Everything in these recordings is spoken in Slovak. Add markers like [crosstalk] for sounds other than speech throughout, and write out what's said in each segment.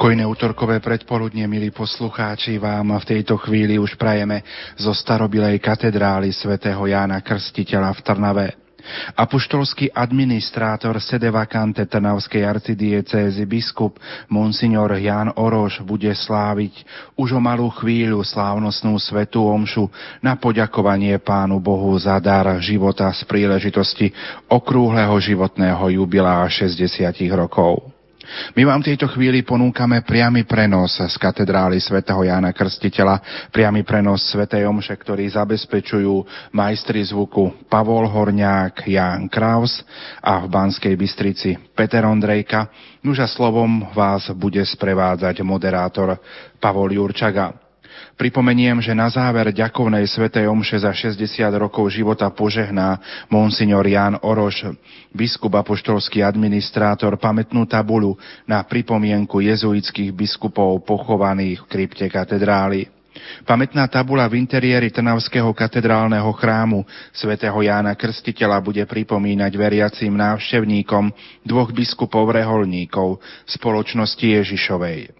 Pokojné útorkové predpoludne, milí poslucháči, vám v tejto chvíli už prajeme zo starobilej katedrály svätého Jána Krstiteľa v Trnave. Apoštolský administrátor sedevakante Trnavskej arcidiecézy biskup Monsignor Jan Oroš bude sláviť už o malú chvíľu slávnostnú svetú omšu na poďakovanie Pánu Bohu za dar života z príležitosti okrúhleho životného jubilá 60 rokov. My vám v tejto chvíli ponúkame priamy prenos z katedrály svätého Jána Krstiteľa, priamy prenos svätej Omše, ktorý zabezpečujú majstri zvuku Pavol Horňák, Ján Kraus a v Banskej Bystrici Peter Ondrejka. Nuža slovom vás bude sprevádzať moderátor Pavol Jurčaga. Pripomeniem, že na záver ďakovnej svetej omše za 60 rokov života požehná monsignor Jan Oroš, biskup apoštolský administrátor, pamätnú tabulu na pripomienku jezuitských biskupov pochovaných v krypte katedrály. Pamätná tabula v interiéri Trnavského katedrálneho chrámu svätého Jána Krstiteľa bude pripomínať veriacím návštevníkom dvoch biskupov reholníkov spoločnosti Ježišovej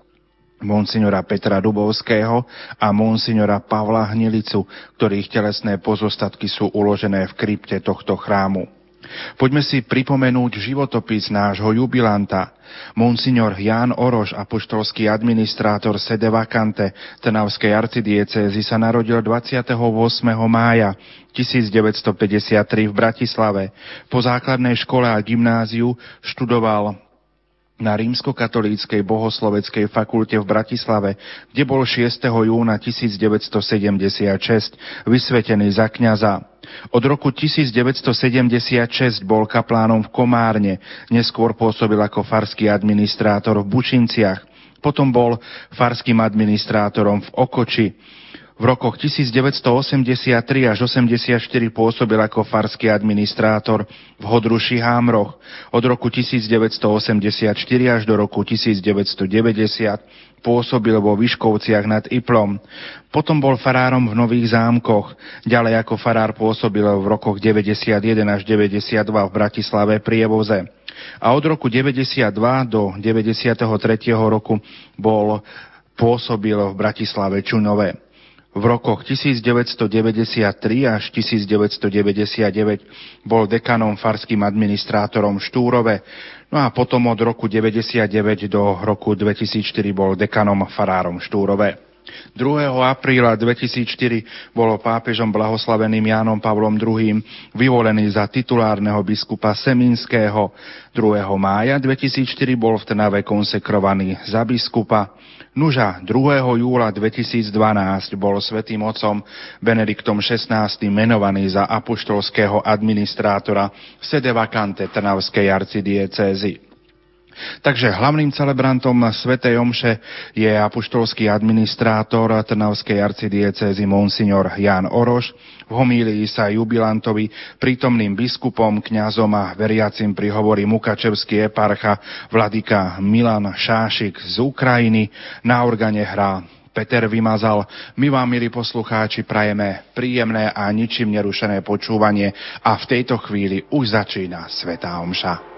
monsignora Petra Dubovského a monsignora Pavla Hnilicu, ktorých telesné pozostatky sú uložené v krypte tohto chrámu. Poďme si pripomenúť životopis nášho jubilanta. Monsignor Ján Oroš, apoštolský administrátor Sede Vacante Trnavskej arcidiecézy, sa narodil 28. mája 1953 v Bratislave. Po základnej škole a gymnáziu študoval na rímskokatolíckej bohosloveckej fakulte v Bratislave, kde bol 6. júna 1976 vysvetený za kňaza. Od roku 1976 bol kaplánom v Komárne, neskôr pôsobil ako farský administrátor v Bučinciach, potom bol farským administrátorom v Okoči, v rokoch 1983 až 84 pôsobil ako farský administrátor v Hodruši Hámroch. Od roku 1984 až do roku 1990 pôsobil vo Vyškovciach nad Iplom. Potom bol farárom v Nových zámkoch. Ďalej ako farár pôsobil v rokoch 91 až 92 v Bratislave pri Evoze. A od roku 92 do 93 roku bol pôsobil v Bratislave Čuňové v rokoch 1993 až 1999 bol dekanom farským administrátorom Štúrove, no a potom od roku 1999 do roku 2004 bol dekanom farárom Štúrove. 2. apríla 2004 bolo pápežom blahoslaveným Jánom Pavlom II vyvolený za titulárneho biskupa Seminského. 2. mája 2004 bol v Trnave konsekrovaný za biskupa. Nuža 2. júla 2012 bol svetým otcom Benediktom XVI menovaný za apoštolského administrátora sede vacante Trnavskej arcidiecézy. Takže hlavným celebrantom Svetej Omše je apoštolský administrátor Trnavskej arcidiecezy Monsignor Jan Oroš. V homílii sa jubilantovi, prítomným biskupom, kňazom a veriacim prihovorí Mukačevský eparcha Vladika Milan Šášik z Ukrajiny. Na organe hrá Peter Vymazal. My vám, milí poslucháči, prajeme príjemné a ničím nerušené počúvanie a v tejto chvíli už začína Svetá Omša.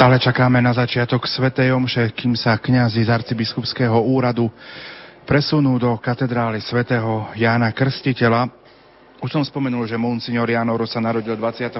Stále čakáme na začiatok Svetej Omše, kým sa kňazi z arcibiskupského úradu presunú do katedrály svätého Jána Krstiteľa. Už som spomenul, že monsignor Janoro sa narodil 28.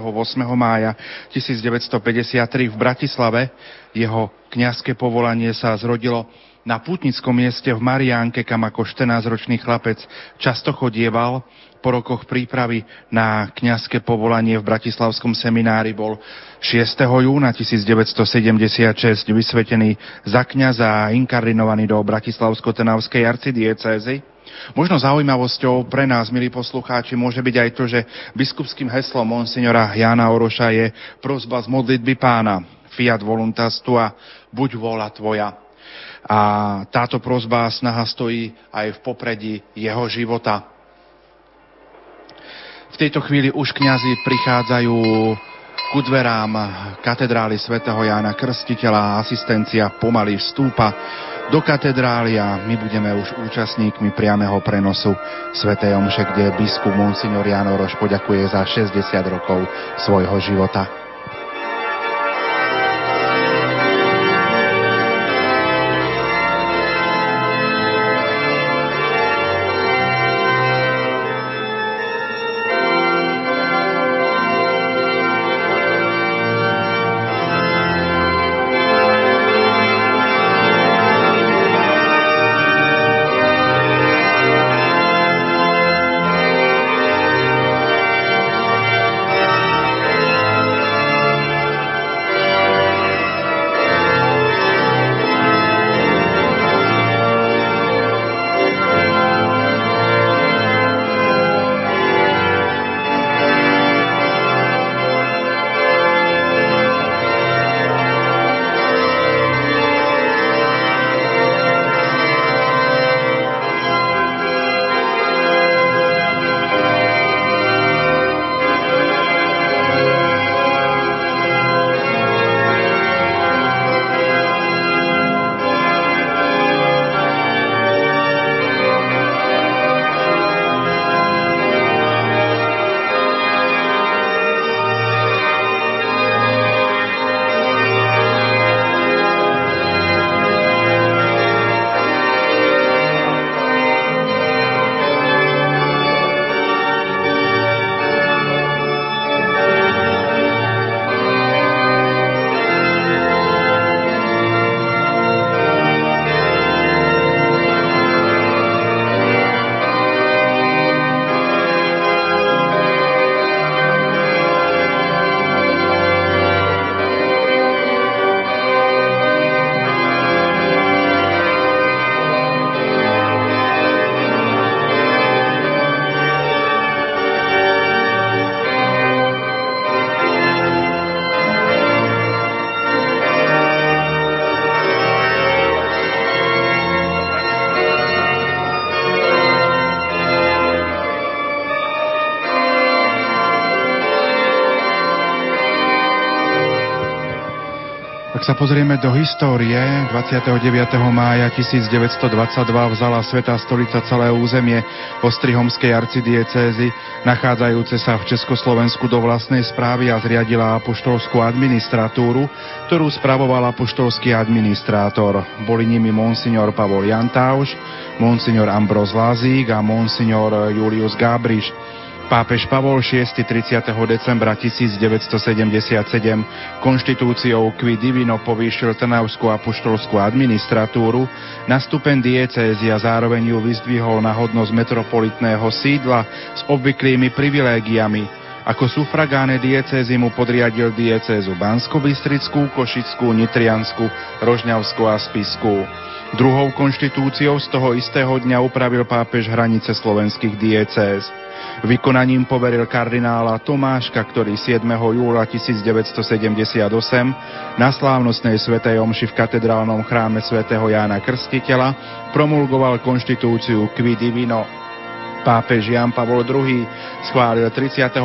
mája 1953 v Bratislave. Jeho kňazské povolanie sa zrodilo na putnickom mieste v Mariánke, kam ako 14-ročný chlapec často chodieval. Po rokoch prípravy na kňazské povolanie v Bratislavskom seminári bol 6. júna 1976 vysvetený za kňaza a inkardinovaný do Bratislavsko-Tenavskej arcidiecézy. Možno zaujímavosťou pre nás, milí poslucháči, môže byť aj to, že biskupským heslom monsignora Jana Oroša je prozba z modlitby pána Fiat voluntas tua, buď vola tvoja. A táto prozba a snaha stojí aj v popredí jeho života. Tejto chvíli už kňazi prichádzajú ku dverám katedrály svätého Jána Krstiteľa. Asistencia pomaly vstúpa do katedrály a my budeme už účastníkmi priameho prenosu svätej Omše, kde biskup Monsignor Jan Oroš poďakuje za 60 rokov svojho života. Sa pozrieme do histórie, 29. mája 1922 vzala Svetá stolica celé územie Ostrihomskej arcidiecézy, nachádzajúce sa v Československu do vlastnej správy a zriadila apoštolskú administratúru, ktorú spravoval apoštolský administrátor. Boli nimi monsignor Pavol Jantauš, monsignor Ambros Lazík a monsignor Julius Gábriš. Pápež Pavol VI 30. decembra 1977 konštitúciou Qui Divino povýšil Trnavskú apoštolskú administratúru na stupen diecézy a zároveň ju vyzdvihol na hodnosť metropolitného sídla s obvyklými privilégiami. Ako sufragáne diecézy mu podriadil diecézu Bansko-Bystrickú, Košickú, Nitriansku, Rožňavskú a Spisku. Druhou konštitúciou z toho istého dňa upravil pápež hranice slovenských diecéz. Vykonaním poveril kardinála Tomáška, ktorý 7. júla 1978 na slávnostnej svetej omši v katedrálnom chráme svätého Jána Krstiteľa promulgoval konštitúciu Qui Divino. Pápež Jan Pavol II schválil 31.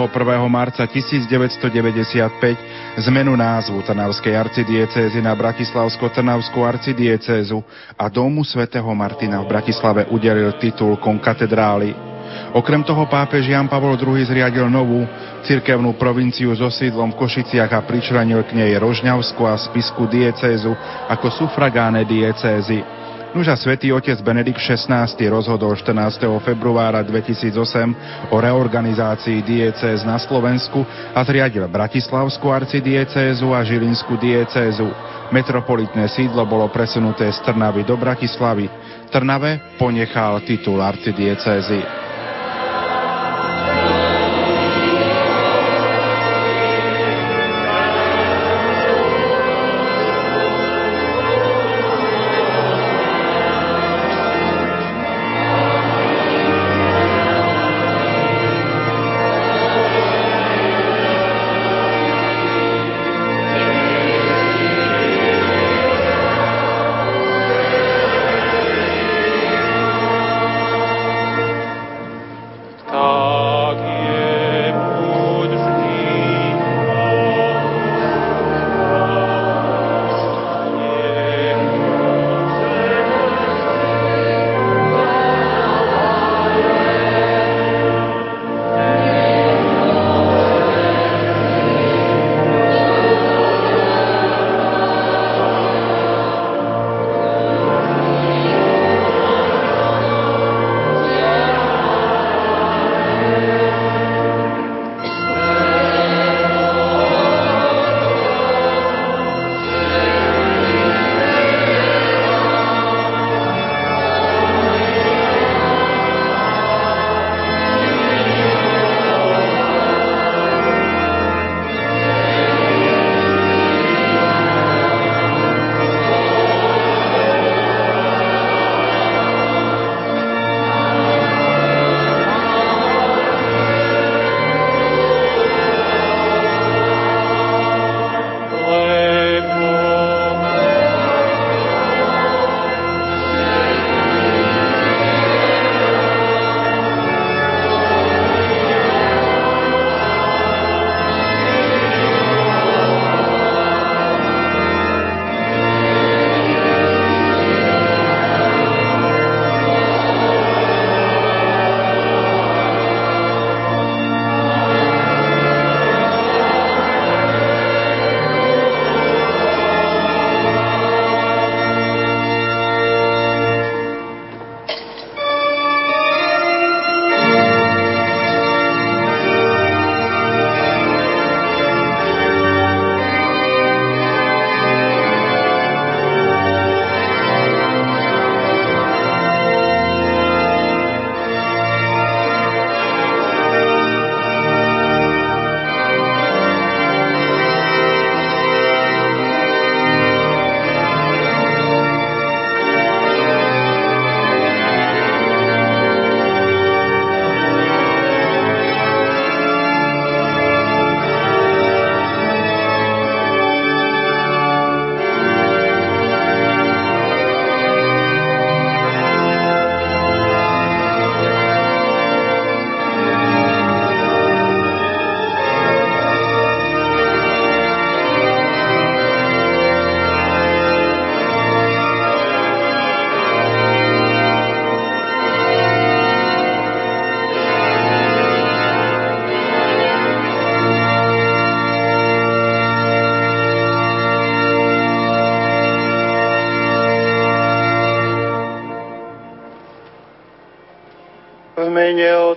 marca 1995 zmenu názvu Trnavskej arcidiecézy na Bratislavsko-Trnavskú arcidiecézu a domu svätého Martina v Bratislave udelil titul konkatedrály. Okrem toho pápež Jan Pavol II zriadil novú cirkevnú provinciu so sídlom v Košiciach a pričlenil k nej Rožňavsku a Spisku diecézu ako sufragáne diecézy. Nuža svätý otec Benedikt XVI rozhodol 14. februára 2008 o reorganizácii diecéz na Slovensku a zriadil Bratislavskú arcidiecézu a Žilinskú diecézu. Metropolitné sídlo bolo presunuté z Trnavy do Bratislavy. Trnave ponechal titul arcidiecézy.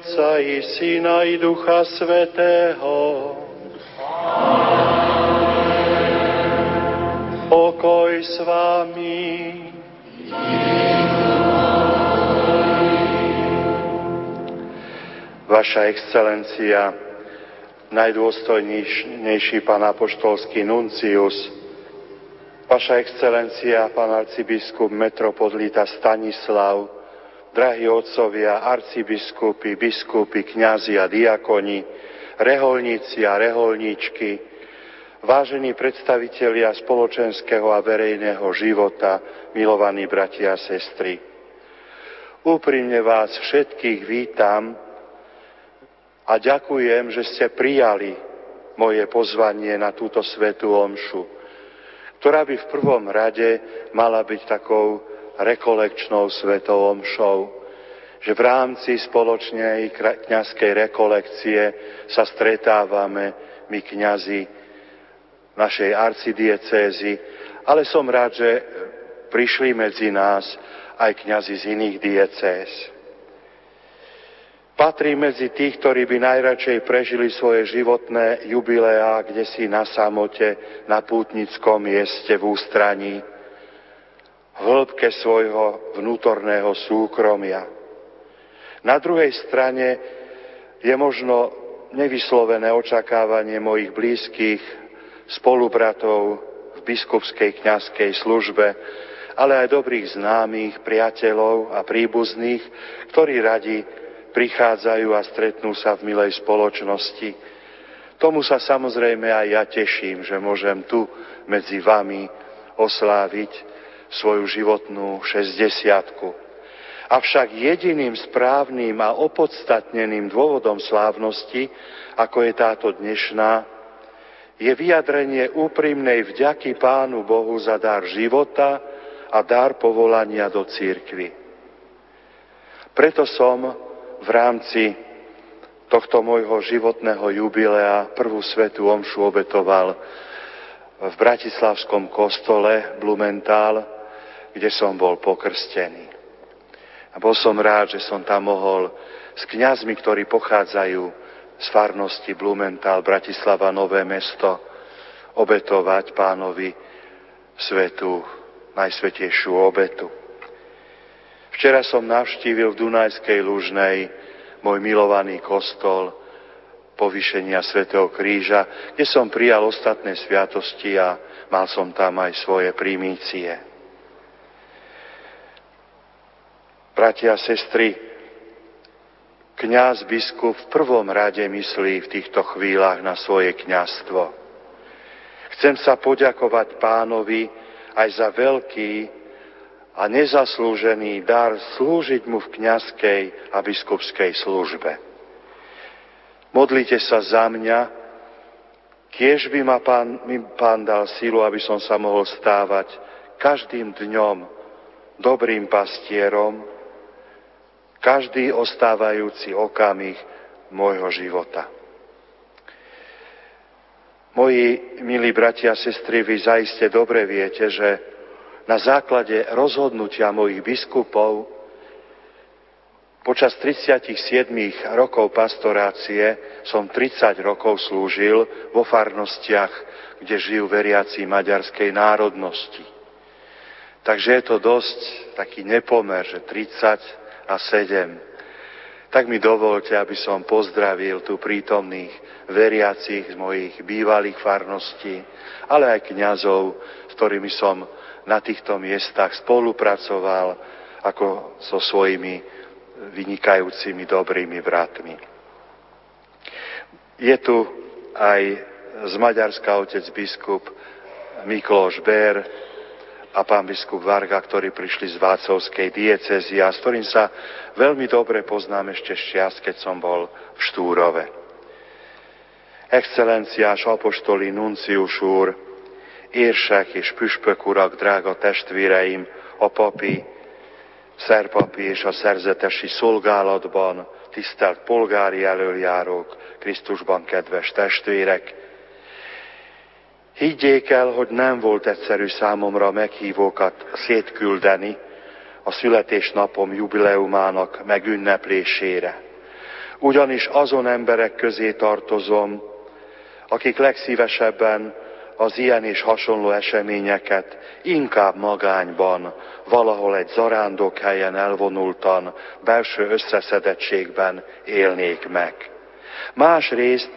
Otca i Syna i Ducha Svetého. Pokoj s vami. Vaša excelencia, najdôstojnejší pán apoštolský nuncius, Vaša excelencia, pán arcibiskup metropolita Stanislav, drahí otcovia, arcibiskupy, biskupy, kňazi a diakoni, reholníci a reholníčky, vážení predstavitelia spoločenského a verejného života, milovaní bratia a sestry. Úprimne vás všetkých vítam a ďakujem, že ste prijali moje pozvanie na túto svetú omšu, ktorá by v prvom rade mala byť takou rekolekčnou svetou omšou, že v rámci spoločnej kňazskej rekolekcie sa stretávame my kňazi našej arcidiecézy, ale som rád, že prišli medzi nás aj kňazi z iných diecéz. Patrí medzi tých, ktorí by najradšej prežili svoje životné jubileá, kde si na samote, na pútnickom mieste v ústraní, hĺbke svojho vnútorného súkromia. Na druhej strane je možno nevyslovené očakávanie mojich blízkych spolubratov v biskupskej kňazskej službe, ale aj dobrých známych, priateľov a príbuzných, ktorí radi prichádzajú a stretnú sa v milej spoločnosti. Tomu sa samozrejme aj ja teším, že môžem tu medzi vami osláviť svoju životnú šesťdesiatku. Avšak jediným správnym a opodstatneným dôvodom slávnosti, ako je táto dnešná, je vyjadrenie úprimnej vďaky Pánu Bohu za dar života a dar povolania do církvy. Preto som v rámci tohto môjho životného jubilea prvú svetú omšu obetoval v Bratislavskom kostole Blumentál, kde som bol pokrstený. A bol som rád, že som tam mohol s kňazmi, ktorí pochádzajú z farnosti Blumentál, Bratislava, Nové mesto, obetovať pánovi svetu, najsvetejšiu obetu. Včera som navštívil v Dunajskej Lužnej môj milovaný kostol povýšenia svätého Kríža, kde som prijal ostatné sviatosti a mal som tam aj svoje primície. Bratia a sestry, kňaz biskup v prvom rade myslí v týchto chvíľach na svoje kňazstvo. Chcem sa poďakovať pánovi aj za veľký a nezaslúžený dar slúžiť mu v kňazskej a biskupskej službe. Modlite sa za mňa, kiež by ma pán, mi pán dal sílu, aby som sa mohol stávať každým dňom dobrým pastierom, každý ostávajúci okamih môjho života. Moji milí bratia a sestry, vy zaiste dobre viete, že na základe rozhodnutia mojich biskupov počas 37 rokov pastorácie som 30 rokov slúžil vo farnostiach, kde žijú veriaci maďarskej národnosti. Takže je to dosť taký nepomer, že 30 a 7. Tak mi dovolte, aby som pozdravil tu prítomných veriacich z mojich bývalých farností, ale aj kňazov, s ktorými som na týchto miestach spolupracoval ako so svojimi vynikajúcimi dobrými bratmi. Je tu aj z Maďarska otec biskup Mikloš Bér a pán biskup Varga, ktorí prišli z Vácovskej diecezy a s ktorým sa veľmi dobre poznám ešte z čias, keď som bol v Štúrove. Excelencia apoštoli Nuncius úr, érsek és püspök urak, drága testvéreim, a papi, szerpapi és a szerzetesi szolgálatban, tisztelt polgári előjárók, Krisztusban kedves testvérek. Higgyék el, hogy nem volt egyszerű számomra meghívókat szétküldeni a születésnapom jubileumának megünneplésére. ugyanis azon emberek közé tartozom, akik legszívesebben az ilyen és hasonló eseményeket inkább magányban, valahol egy zarándok helyen elvonultan, belső összeszedettségben élnék meg. Másrészt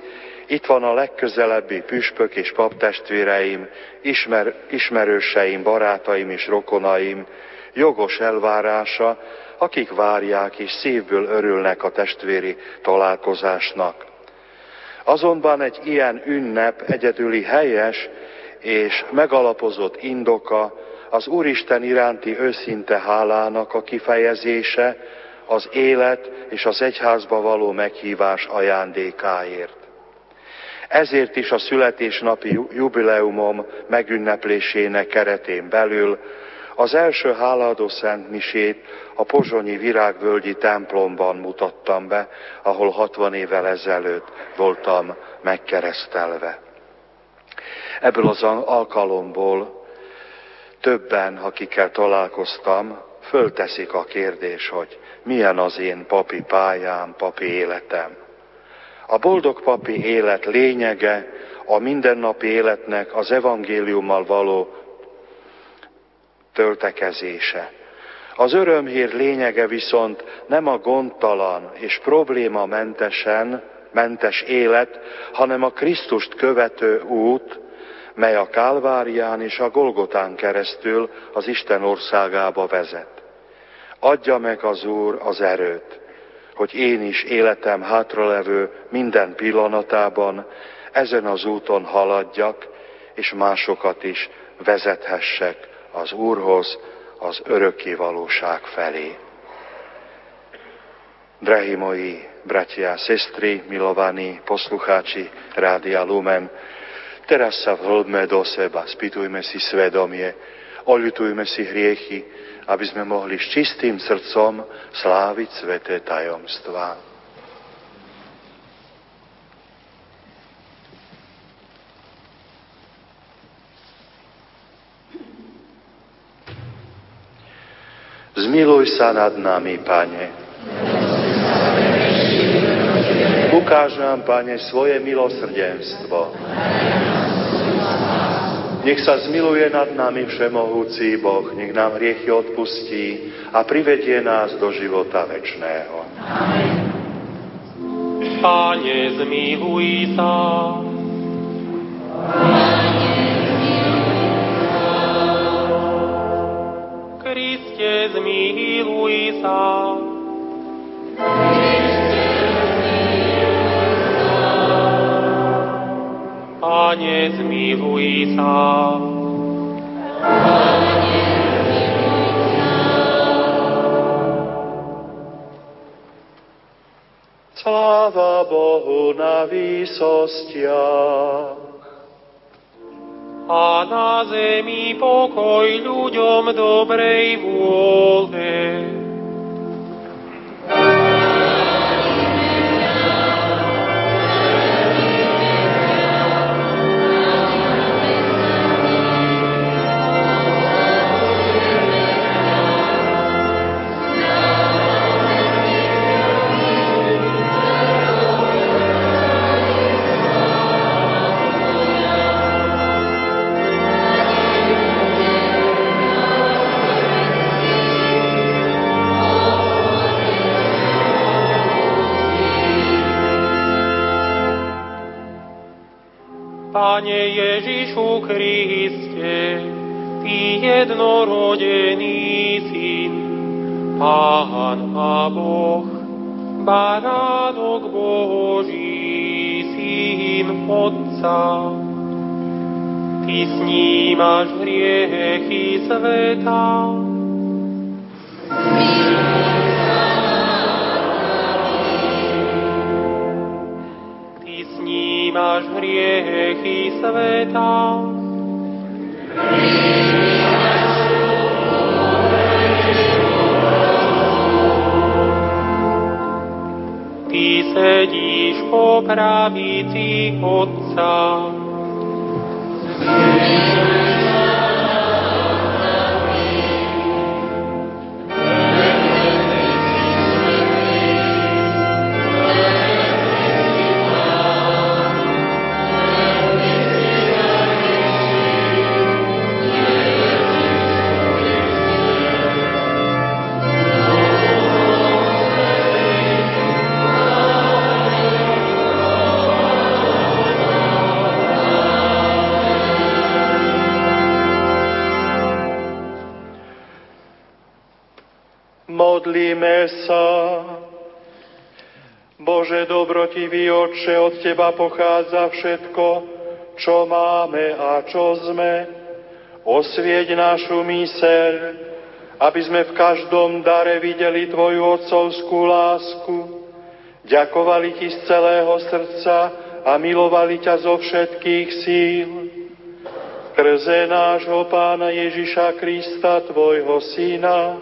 itt van a legközelebbi püspök és paptestvéreim, ismer, ismerőseim, barátaim és rokonaim, jogos elvárása, akik várják és szívből örülnek a testvéri találkozásnak. Azonban egy ilyen ünnep egyedüli helyes és megalapozott indoka az Úristen iránti őszinte hálának a kifejezése, az élet és az egyházba való meghívás ajándékáért. Ezért is a születésnapi jubileumom megünneplésének keretén belül az első hálaadó szent misét a pozsonyi virágvölgyi templomban mutattam be, ahol 60 évvel ezelőtt voltam megkeresztelve. Ebből az alkalomból többen, akikkel találkoztam, fölteszik a kérdés, hogy milyen az én papi pályám, papi életem. A boldog papi élet lényege, a mindennapi életnek az evangéliummal való töltekezése. Az örömhír lényege viszont nem a gondtalan és probléma mentesen, mentes élet, hanem a Krisztust követő út, mely a Kálvárián és a Golgotán keresztül az Isten országába vezet. Adja meg az Úr az erőt, hogy én is életem hátralevő minden pillanatában ezen az úton haladjak, és másokat is vezethessek az Úrhoz, az örökké valóság felé. Drahí moji bratia a sestry, milovaní Rádia Lumen, teraz sa vhlbme do seba, spýtujme si svedomie, oľutujme si hriechy, aby sme mohli s čistým srdcom sláviť sveté tajomstvá. Zmiluj sa nad nami, Pane. Ukáž nám, Pane, svoje milosrdenstvo. Nech sa zmiluje nad nami Všemohúci Boh, nech nám hriechy odpustí a privedie nás do života večného. Pane, zmiluj sa. Kriste, zmiluj sa. Pane, zmiluj sa. Sláva Bohu na výsostiach. A na zemi pokoj ľuďom dobrej vôle. Hriechy sveta, máš hriechy sveta. Ty sedíš po pravici Otca. Teba pochádza všetko, čo máme a čo sme. Osvieť našu myseľ, aby sme v každom dare videli Tvoju otcovskú lásku, ďakovali Ti z celého srdca a milovali ťa zo všetkých síl. Krze nášho Pána Ježiša Krista, Tvojho Syna,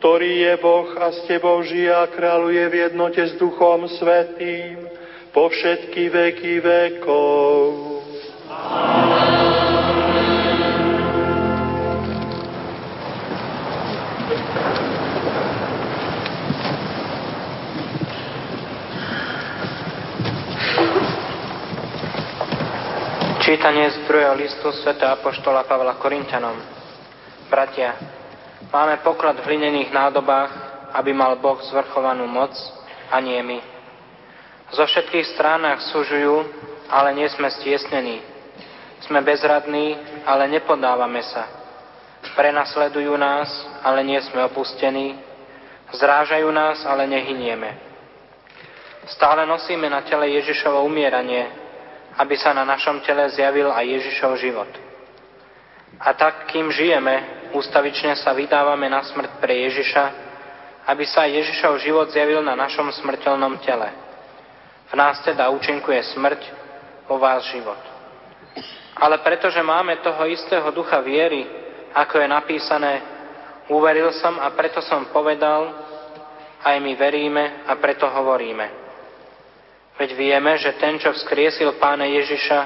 ktorý je Boh a s Tebou žije a kráľuje v jednote s Duchom Svetým po všetky veky vekov. Čítanie z druhého listu Sv. Apoštola Pavla Korintianom. Bratia, Máme poklad v hlinených nádobách, aby mal Boh zvrchovanú moc a nie my. Zo všetkých stránach súžujú, ale nie sme stiesnení. Sme bezradní, ale nepodávame sa. Prenasledujú nás, ale nie sme opustení. Zrážajú nás, ale nehynieme. Stále nosíme na tele Ježišovo umieranie, aby sa na našom tele zjavil aj Ježišov život. A tak, kým žijeme, ústavične sa vydávame na smrť pre Ježiša, aby sa Ježišov život zjavil na našom smrteľnom tele. V nás teda účinkuje smrť, vo vás život. Ale pretože máme toho istého ducha viery, ako je napísané, uveril som a preto som povedal, aj my veríme a preto hovoríme. Veď vieme, že ten, čo vzkriesil pána Ježiša,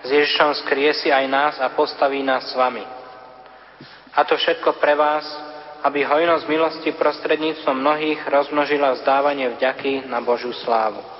s Ježišom skriesi aj nás a postaví nás s vami. A to všetko pre vás, aby hojnosť milosti prostredníctvom mnohých rozmnožila vzdávanie vďaky na Božiu slávu.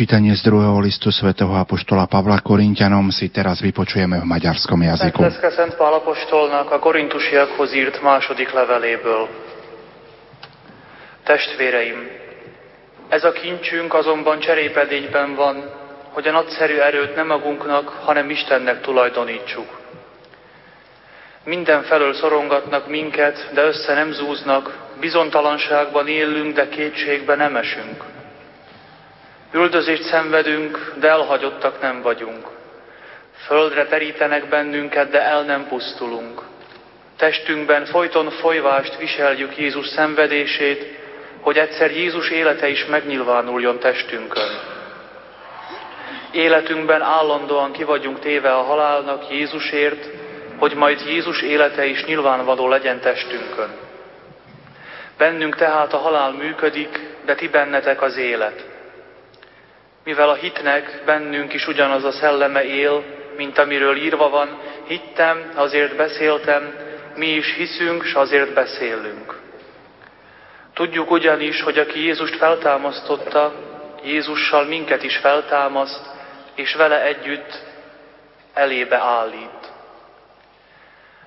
Čítanie z druhého listu svätého Apoštola Pavla Korintianom si teraz vypočujeme v maďarskom jazyku. Szent Szent Pál Apostolnak a korintusiakhoz írt második leveléből. Testvéreim, ez a kincsünk azonban cserépedényben van, hogy a nagyszerű erőt nem magunknak, hanem Istennek tulajdonítsuk. Minden felől szorongatnak minket, de össze nem zúznak, bizontalanságban élünk, de kétségbe nem esünk. Üldözést szenvedünk, de elhagyottak nem vagyunk. Földre terítenek bennünket, de el nem pusztulunk. Testünkben folyton folyvást viseljük Jézus szenvedését, hogy egyszer Jézus élete is megnyilvánuljon testünkön. Életünkben állandóan ki téve a halálnak Jézusért, hogy majd Jézus élete is nyilvánvaló legyen testünkön. Bennünk tehát a halál működik, de ti bennetek az élet mivel a hitnek bennünk is ugyanaz a szelleme él, mint amiről írva van, hittem, azért beszéltem, mi is hiszünk, s azért beszélünk. Tudjuk ugyanis, hogy aki Jézust feltámasztotta, Jézussal minket is feltámaszt, és vele együtt elébe állít.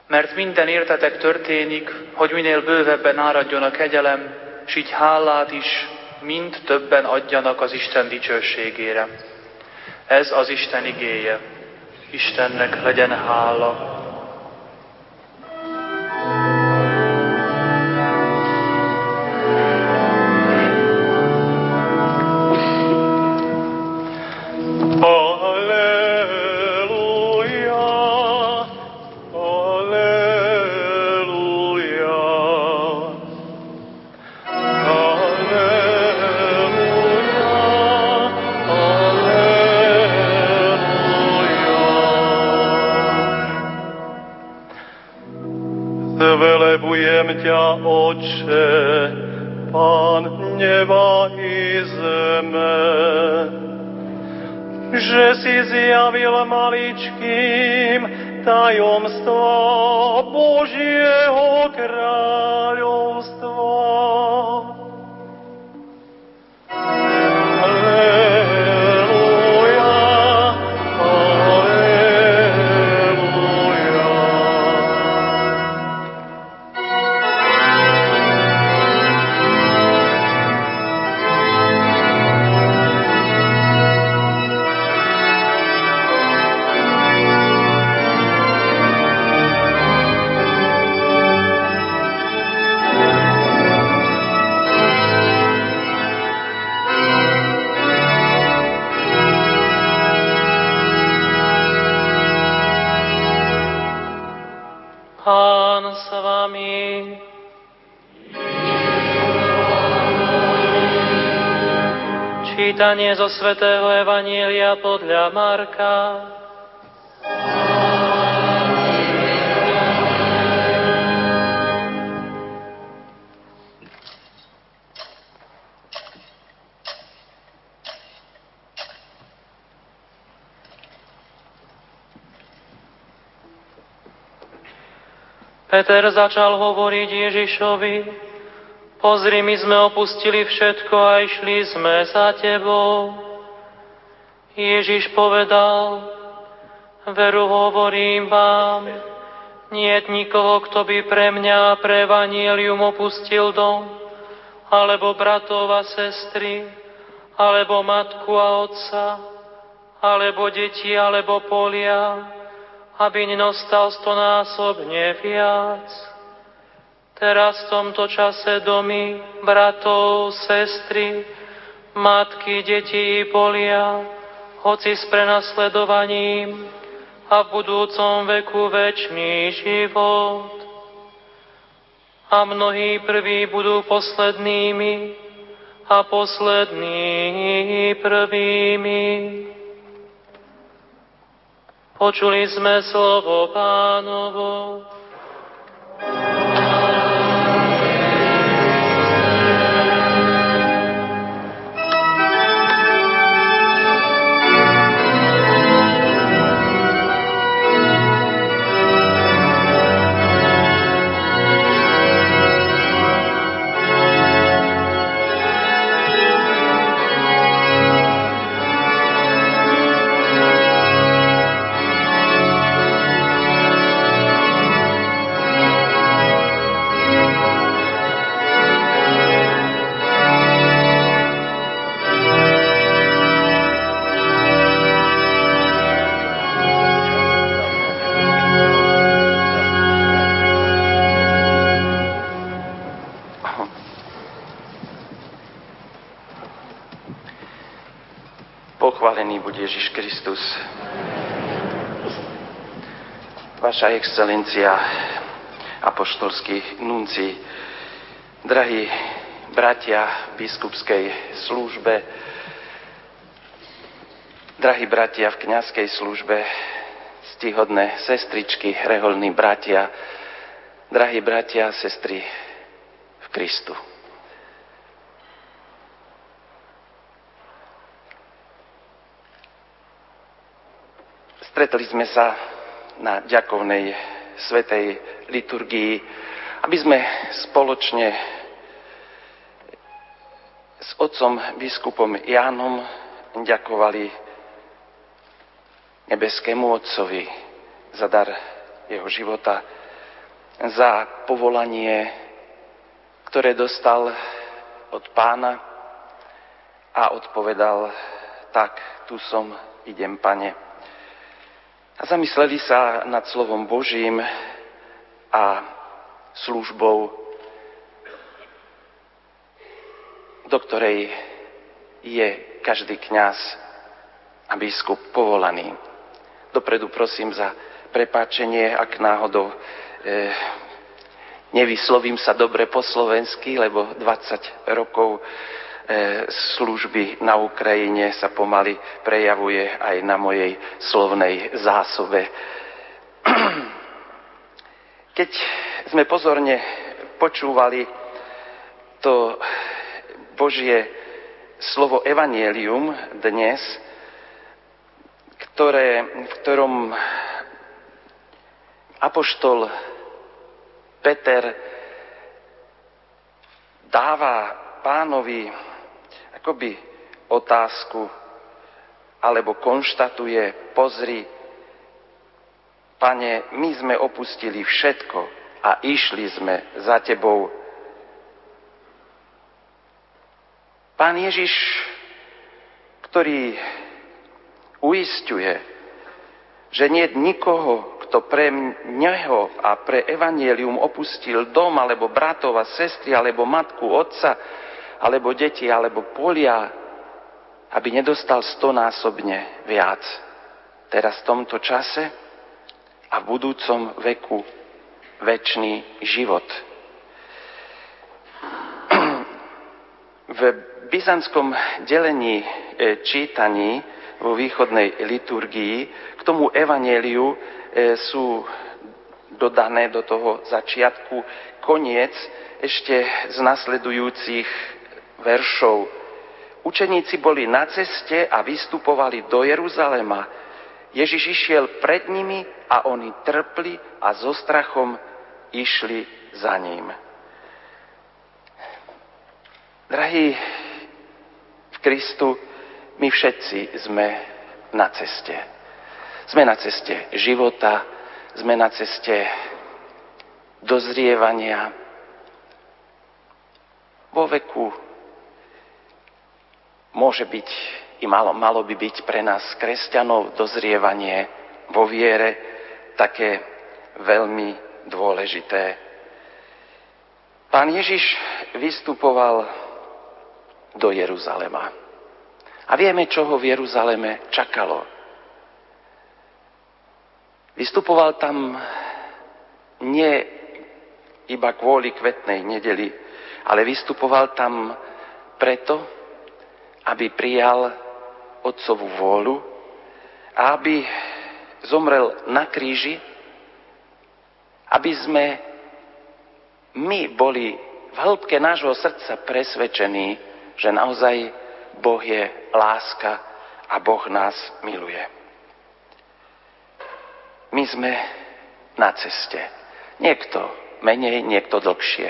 Mert minden értetek történik, hogy minél bővebben áradjon a kegyelem, s így hálát is mind többen adjanak az Isten dicsőségére. Ez az Isten igéje. Istennek legyen hála. Že si zjavil maličkým tajomstvo Božieho kráľovstva. Čítanie zo svätého Evanília podľa Marka. Peter začal hovoriť Ježišovi, Pozri, my sme opustili všetko a išli sme za Tebou. Ježiš povedal, veru hovorím vám, nie nikoho, kto by pre mňa a pre Evangelium opustil dom, alebo bratov a sestry, alebo matku a otca, alebo deti, alebo polia, aby nenostal stonásobne viac. Teraz v tomto čase domy, bratov, sestry, matky, deti i polia, hoci s prenasledovaním a v budúcom veku väčší život. A mnohí prví budú poslednými a poslední prvými. Počuli sme slovo pánovo. Ježiš Kristus. Vaša excelencia, apoštolský nunci, drahí bratia v biskupskej službe, drahí bratia v kňazskej službe, stihodné sestričky, reholní bratia, drahí bratia a sestry v Kristu. Stretli sme sa na ďakovnej svetej liturgii, aby sme spoločne s otcom biskupom Jánom ďakovali nebeskému Otcovi za dar jeho života, za povolanie, ktoré dostal od pána a odpovedal, tak tu som, idem, pane a zamysleli sa nad slovom Božím a službou, do ktorej je každý kňaz a biskup povolaný. Dopredu prosím za prepáčenie, ak náhodou e, nevyslovím sa dobre po slovensky, lebo 20 rokov služby na Ukrajine sa pomaly prejavuje aj na mojej slovnej zásobe. [clears throat] Keď sme pozorne počúvali to Božie slovo Evangelium dnes, ktoré, v ktorom apoštol Peter dáva pánovi akoby otázku alebo konštatuje, pozri, pane, my sme opustili všetko a išli sme za tebou. Pán Ježiš, ktorý uistuje, že nie nikoho, kto pre neho a pre evanielium opustil dom, alebo bratov a sestry, alebo matku, otca, alebo deti, alebo polia, aby nedostal stonásobne viac. Teraz v tomto čase a v budúcom veku väčší život. V byzantskom delení e, čítaní vo východnej liturgii k tomu evaneliu e, sú dodané do toho začiatku koniec ešte z nasledujúcich veršov. Učeníci boli na ceste a vystupovali do Jeruzalema. Ježiš išiel pred nimi a oni trpli a so strachom išli za ním. Drahí v Kristu, my všetci sme na ceste. Sme na ceste života, sme na ceste dozrievania. Vo veku môže byť i malo, malo by byť pre nás kresťanov dozrievanie vo viere také veľmi dôležité. Pán Ježiš vystupoval do Jeruzalema. A vieme, čo ho v Jeruzaleme čakalo. Vystupoval tam nie iba kvôli kvetnej nedeli, ale vystupoval tam preto, aby prijal otcovú vôľu a aby zomrel na kríži, aby sme my boli v hĺbke nášho srdca presvedčení, že naozaj Boh je láska a Boh nás miluje. My sme na ceste. Niekto menej, niekto dlhšie.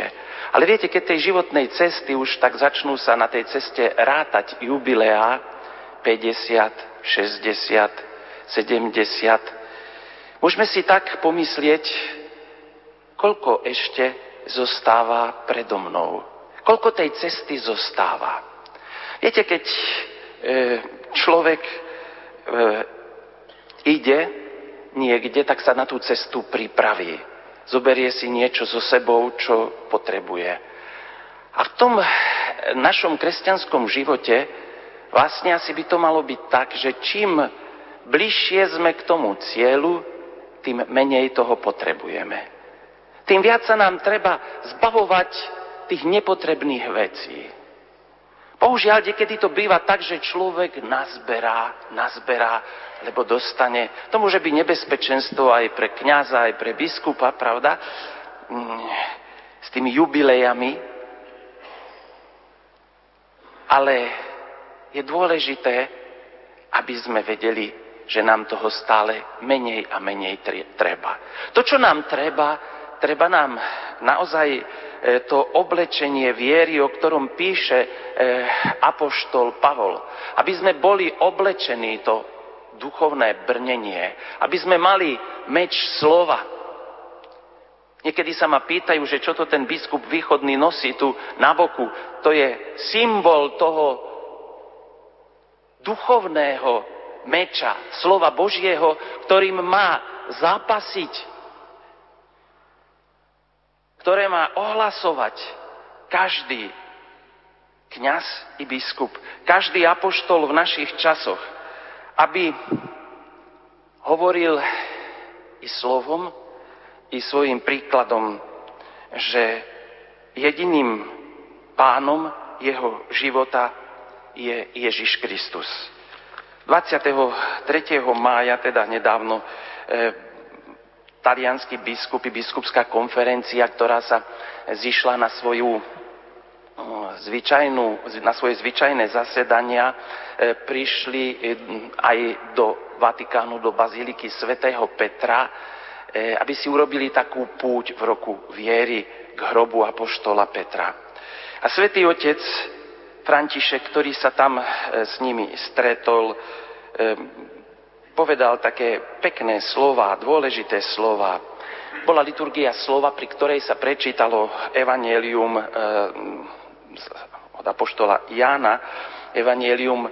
Ale viete, keď tej životnej cesty už tak začnú sa na tej ceste rátať jubileá 50, 60, 70, môžeme si tak pomyslieť, koľko ešte zostáva predo mnou. Koľko tej cesty zostáva. Viete, keď e, človek e, ide niekde, tak sa na tú cestu pripraví. Zoberie si niečo so sebou, čo potrebuje. A v tom našom kresťanskom živote vlastne asi by to malo byť tak, že čím bližšie sme k tomu cieľu, tým menej toho potrebujeme. Tým viac sa nám treba zbavovať tých nepotrebných vecí. Bohužiaľ, niekedy to býva tak, že človek nazberá, nazberá, lebo dostane. To môže byť nebezpečenstvo aj pre kňaza, aj pre biskupa, pravda? Mm, s tými jubilejami. Ale je dôležité, aby sme vedeli, že nám toho stále menej a menej treba. To, čo nám treba, treba nám naozaj e, to oblečenie viery, o ktorom píše e, apoštol Pavol. Aby sme boli oblečení to duchovné brnenie, aby sme mali meč slova. Niekedy sa ma pýtajú, že čo to ten biskup východný nosí tu na boku. To je symbol toho duchovného meča, slova Božieho, ktorým má zápasiť ktoré má ohlasovať každý kňaz i biskup, každý apoštol v našich časoch, aby hovoril i slovom, i svojim príkladom, že jediným pánom jeho života je Ježiš Kristus. 23. mája, teda nedávno, eh, talianskí biskupy, biskupská konferencia, ktorá sa zišla na svoju zvyčajnú, na svoje zvyčajné zasedania, e, prišli e, aj do Vatikánu, do Bazíliky svätého Petra, e, aby si urobili takú púť v roku viery k hrobu apoštola Petra. A svätý otec František, ktorý sa tam s nimi stretol, povedal také pekné slova, dôležité slova. Bola liturgia slova, pri ktorej sa prečítalo evanelium e, od apoštola Jána, evanelium, e,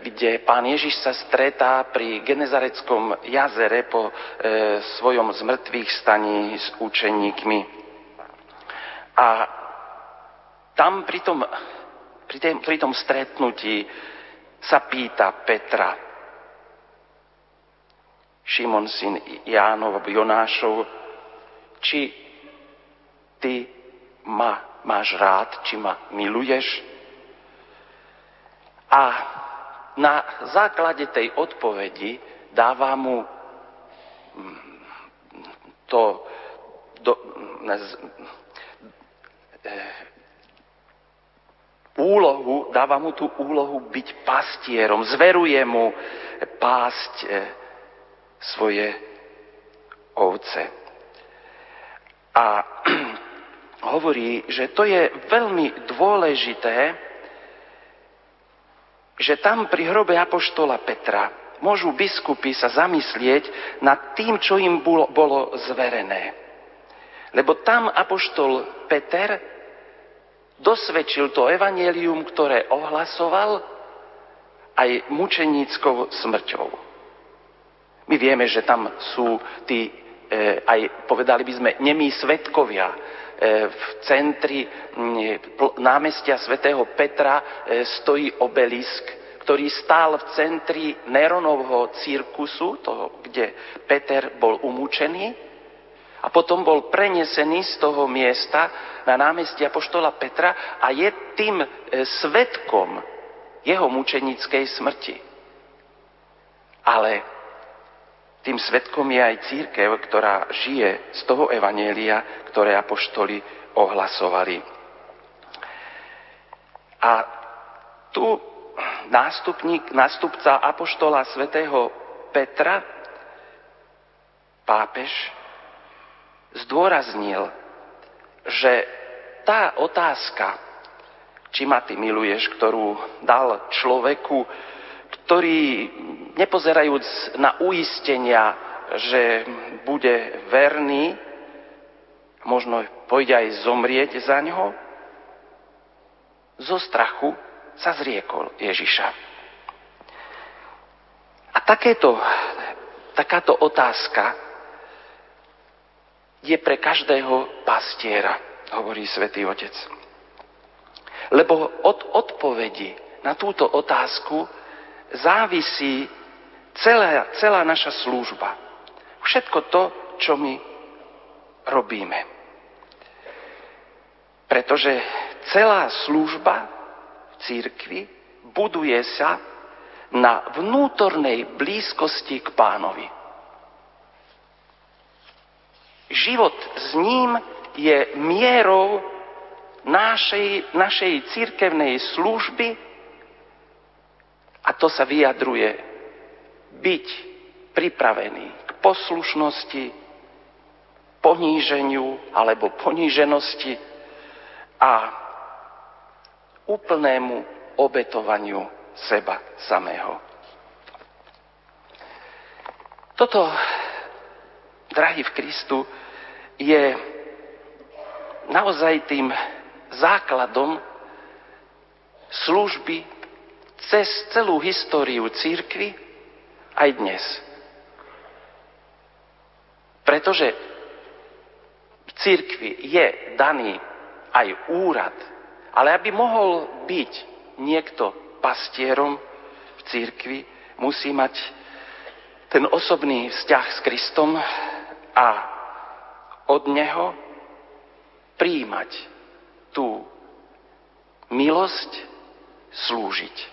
kde pán Ježiš sa stretá pri Genezareckom jazere po e, svojom zmrtvých staní s učeníkmi. A tam pri tom, pri, tém, pri tom stretnutí sa pýta Petra, Šimon syn Jánov, Jonášov, či ty ma máš rád, či ma miluješ. A na základe tej odpovedi dáva mu mm, to do, ne, eh, úlohu, dáva mu tú úlohu byť pastierom, zveruje mu pásť eh, svoje ovce. A [clears throat] hovorí, že to je veľmi dôležité, že tam pri hrobe Apoštola Petra môžu biskupy sa zamyslieť nad tým, čo im bolo, zverené. Lebo tam Apoštol Peter dosvedčil to evanelium, ktoré ohlasoval aj mučeníckou smrťou. My vieme, že tam sú tí, e, aj povedali by sme, nemí svetkovia. E, v centri námestia svätého Petra e, stojí obelisk, ktorý stál v centri Neronovho cirkusu, toho, kde Peter bol umúčený. A potom bol prenesený z toho miesta na námestie Apoštola Petra a je tým svetkom jeho mučenickej smrti. Ale tým svetkom je aj církev, ktorá žije z toho evanielia, ktoré apoštoli ohlasovali. A tu nástupník, nástupca apoštola svätého Petra, pápež, zdôraznil, že tá otázka, či ma ty miluješ, ktorú dal človeku, ktorý, nepozerajúc na uistenia, že bude verný, možno pôjde aj zomrieť za ňo, zo strachu sa zriekol Ježiša. A takéto, takáto otázka je pre každého pastiera, hovorí svätý Otec. Lebo od odpovedi na túto otázku závisí celá, celá naša služba. Všetko to, čo my robíme. Pretože celá služba v církvi buduje sa na vnútornej blízkosti k pánovi. Život s ním je mierou našej, našej církevnej služby a to sa vyjadruje byť pripravený k poslušnosti, poníženiu alebo poníženosti a úplnému obetovaniu seba samého. Toto, drahý v Kristu, je naozaj tým základom služby cez celú históriu církvy aj dnes. Pretože v církvi je daný aj úrad, ale aby mohol byť niekto pastierom v církvi, musí mať ten osobný vzťah s Kristom a od Neho príjmať tú milosť slúžiť.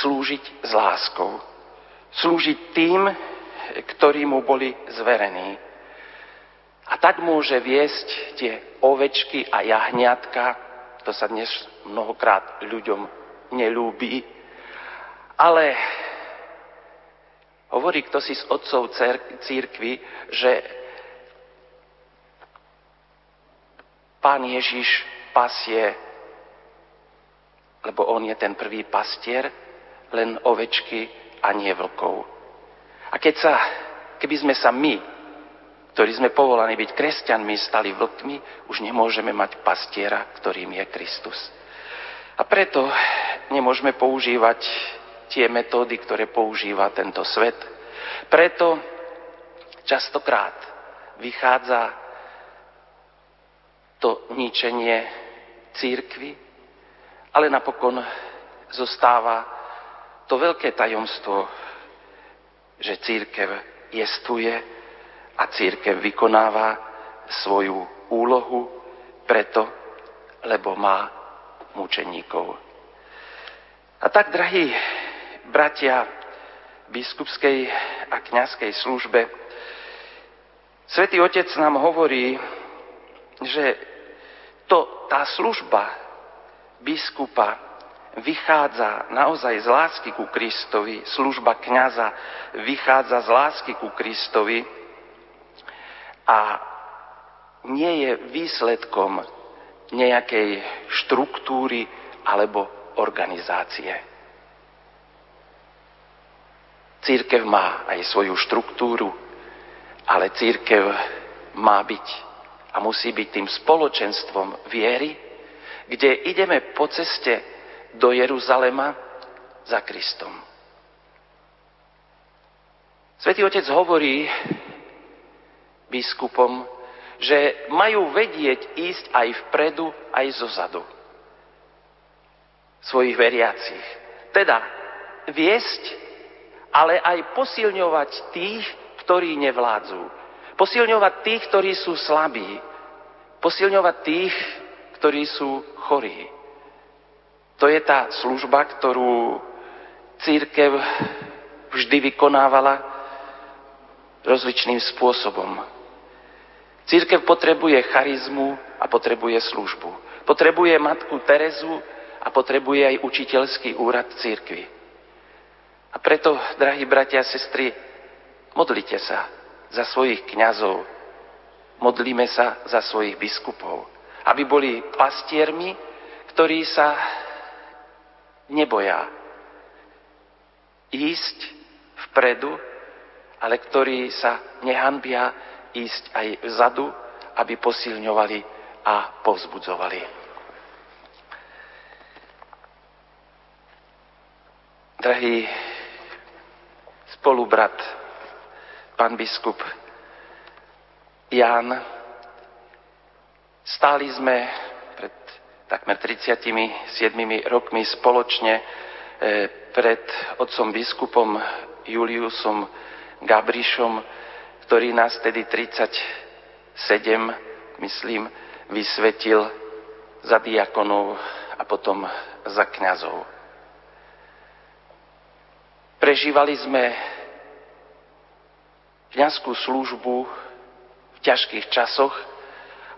Slúžiť s láskou. Slúžiť tým, ktorí mu boli zverení. A tak môže viesť tie ovečky a jahňatka, to sa dnes mnohokrát ľuďom nelúbi, ale hovorí kto si z otcov církvy, že Pán Ježiš pasie, lebo on je ten prvý pastier, len ovečky a nie vlkov. A keď sa, keby sme sa my, ktorí sme povolaní byť kresťanmi, stali vlkmi, už nemôžeme mať pastiera, ktorým je Kristus. A preto nemôžeme používať tie metódy, ktoré používa tento svet. Preto častokrát vychádza to ničenie církvy, ale napokon zostáva to veľké tajomstvo, že církev jestuje a církev vykonáva svoju úlohu preto, lebo má mučeníkov. A tak, drahí bratia biskupskej a kňazskej službe, Svetý Otec nám hovorí, že to, tá služba biskupa vychádza naozaj z lásky ku Kristovi, služba kňaza vychádza z lásky ku Kristovi a nie je výsledkom nejakej štruktúry alebo organizácie. Církev má aj svoju štruktúru, ale církev má byť a musí byť tým spoločenstvom viery, kde ideme po ceste do Jeruzalema za Kristom. Svetý Otec hovorí biskupom, že majú vedieť ísť aj vpredu, aj zozadu svojich veriacich. Teda viesť, ale aj posilňovať tých, ktorí nevládzu. Posilňovať tých, ktorí sú slabí. Posilňovať tých, ktorí sú chorí. To je tá služba, ktorú církev vždy vykonávala rozličným spôsobom. Církev potrebuje charizmu a potrebuje službu. Potrebuje matku Terezu a potrebuje aj učiteľský úrad církvy. A preto, drahí bratia a sestry, modlite sa za svojich kňazov, modlíme sa za svojich biskupov, aby boli pastiermi, ktorí sa neboja ísť vpredu, ale ktorí sa nehanbia ísť aj vzadu, aby posilňovali a povzbudzovali. Drahý spolubrat, pán biskup Ján, stáli sme takmer 37 rokmi spoločne e, pred otcom biskupom Juliusom Gabrišom, ktorý nás tedy 37, myslím, vysvetil za diakonov a potom za kňazov. Prežívali sme kňazskú službu v ťažkých časoch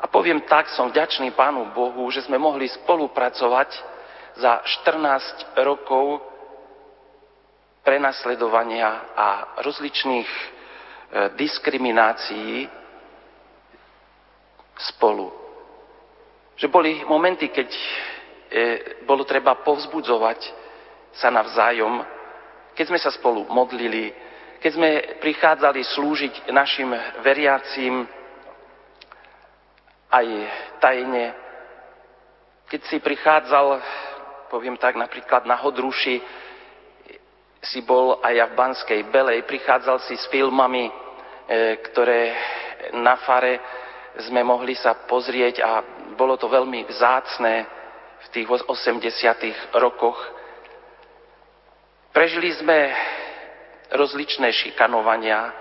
a poviem tak, som vďačný Pánu Bohu, že sme mohli spolupracovať za 14 rokov prenasledovania a rozličných E, diskriminácií spolu. Že boli momenty, keď e, bolo treba povzbudzovať sa navzájom, keď sme sa spolu modlili, keď sme prichádzali slúžiť našim veriacím aj tajne, keď si prichádzal, poviem tak, napríklad na Hodruši, si bol aj ja v Banskej Belej, prichádzal si s filmami E, ktoré na fare sme mohli sa pozrieť a bolo to veľmi vzácné v tých 80. rokoch. Prežili sme rozličné šikanovania,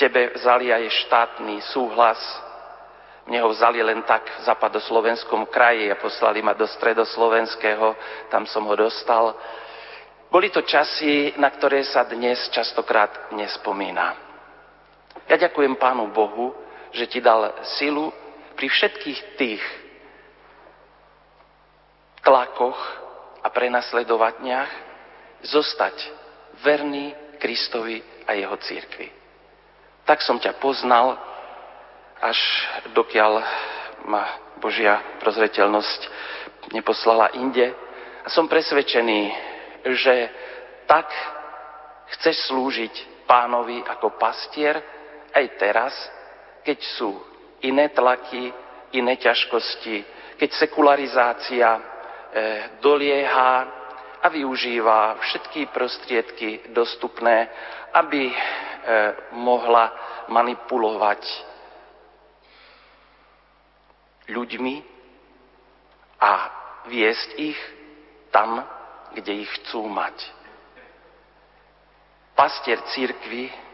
tebe vzali aj štátny súhlas, mne ho vzali len tak v západoslovenskom kraji a poslali ma do stredoslovenského, tam som ho dostal. Boli to časy, na ktoré sa dnes častokrát nespomína. Ja ďakujem Pánu Bohu, že ti dal silu pri všetkých tých tlakoch a prenasledovaniach zostať verný Kristovi a jeho církvi. Tak som ťa poznal, až dokiaľ ma Božia prozreteľnosť neposlala inde. A som presvedčený, že tak chceš slúžiť pánovi ako pastier, aj teraz, keď sú iné tlaky, iné ťažkosti, keď sekularizácia e, dolieha a využíva všetky prostriedky dostupné, aby e, mohla manipulovať ľuďmi a viesť ich tam, kde ich chcú mať. Pastier církvy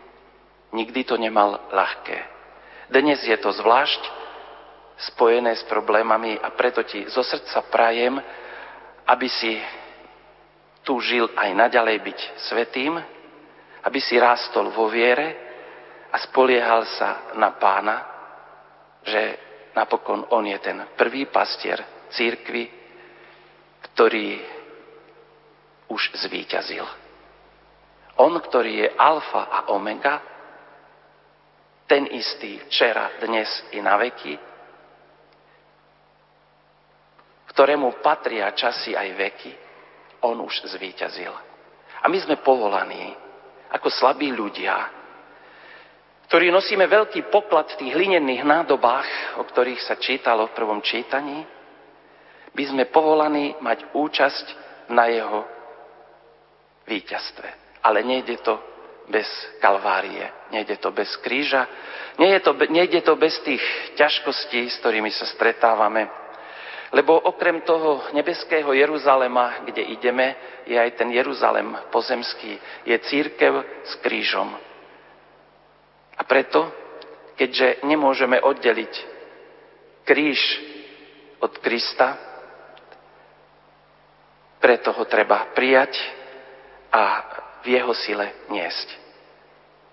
Nikdy to nemal ľahké. Dnes je to zvlášť spojené s problémami a preto ti zo srdca prajem, aby si tu žil aj naďalej byť svetým, aby si rástol vo viere a spoliehal sa na pána, že napokon on je ten prvý pastier církvy, ktorý už zvíťazil. On, ktorý je alfa a omega, ten istý včera, dnes i na veky, ktorému patria časy aj veky, on už zvíťazil. A my sme povolaní ako slabí ľudia, ktorí nosíme veľký poklad v tých hlinených nádobách, o ktorých sa čítalo v prvom čítaní. by sme povolaní mať účasť na jeho víťazstve. Ale nejde to bez kalvárie, nejde to bez kríža, nejde to, nejde to bez tých ťažkostí, s ktorými sa stretávame. Lebo okrem toho nebeského Jeruzalema, kde ideme, je aj ten Jeruzalem pozemský, je církev s krížom. Preto, keďže nemôžeme oddeliť kríž od Krista, preto ho treba prijať a v jeho sile niesť.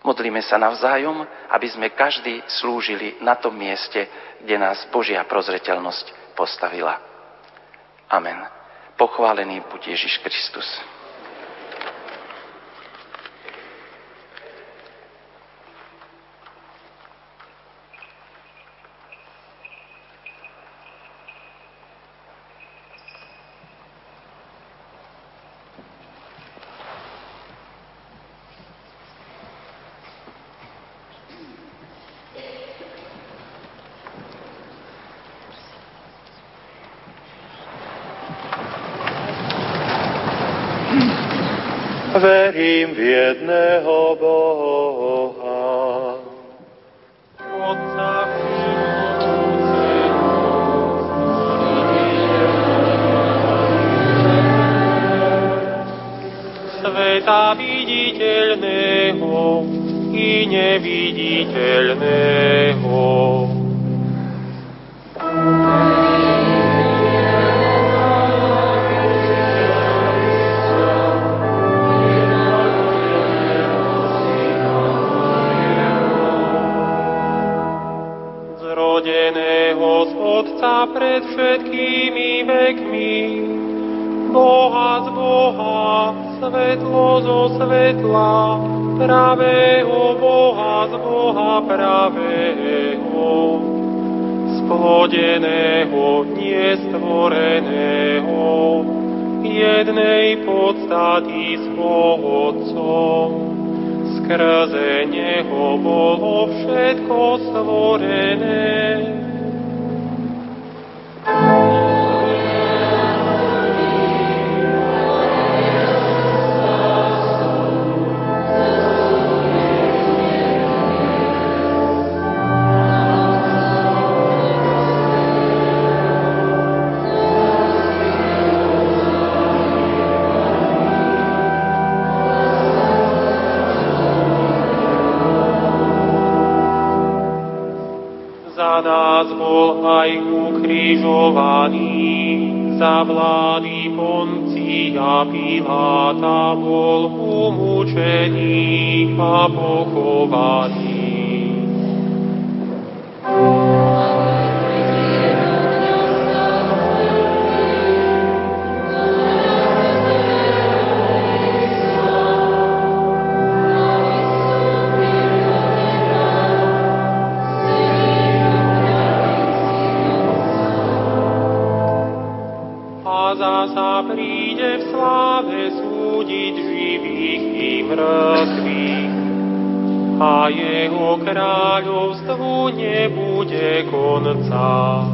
Modlíme sa navzájom, aby sme každý slúžili na tom mieste, kde nás Božia prozreteľnosť postavila. Amen. Pochválený buď Ježiš Kristus. Za vlády Poncia Piláta bol umúčený a pochovaný. Mŕtvych. A jeho kráľovstvu nebude konca.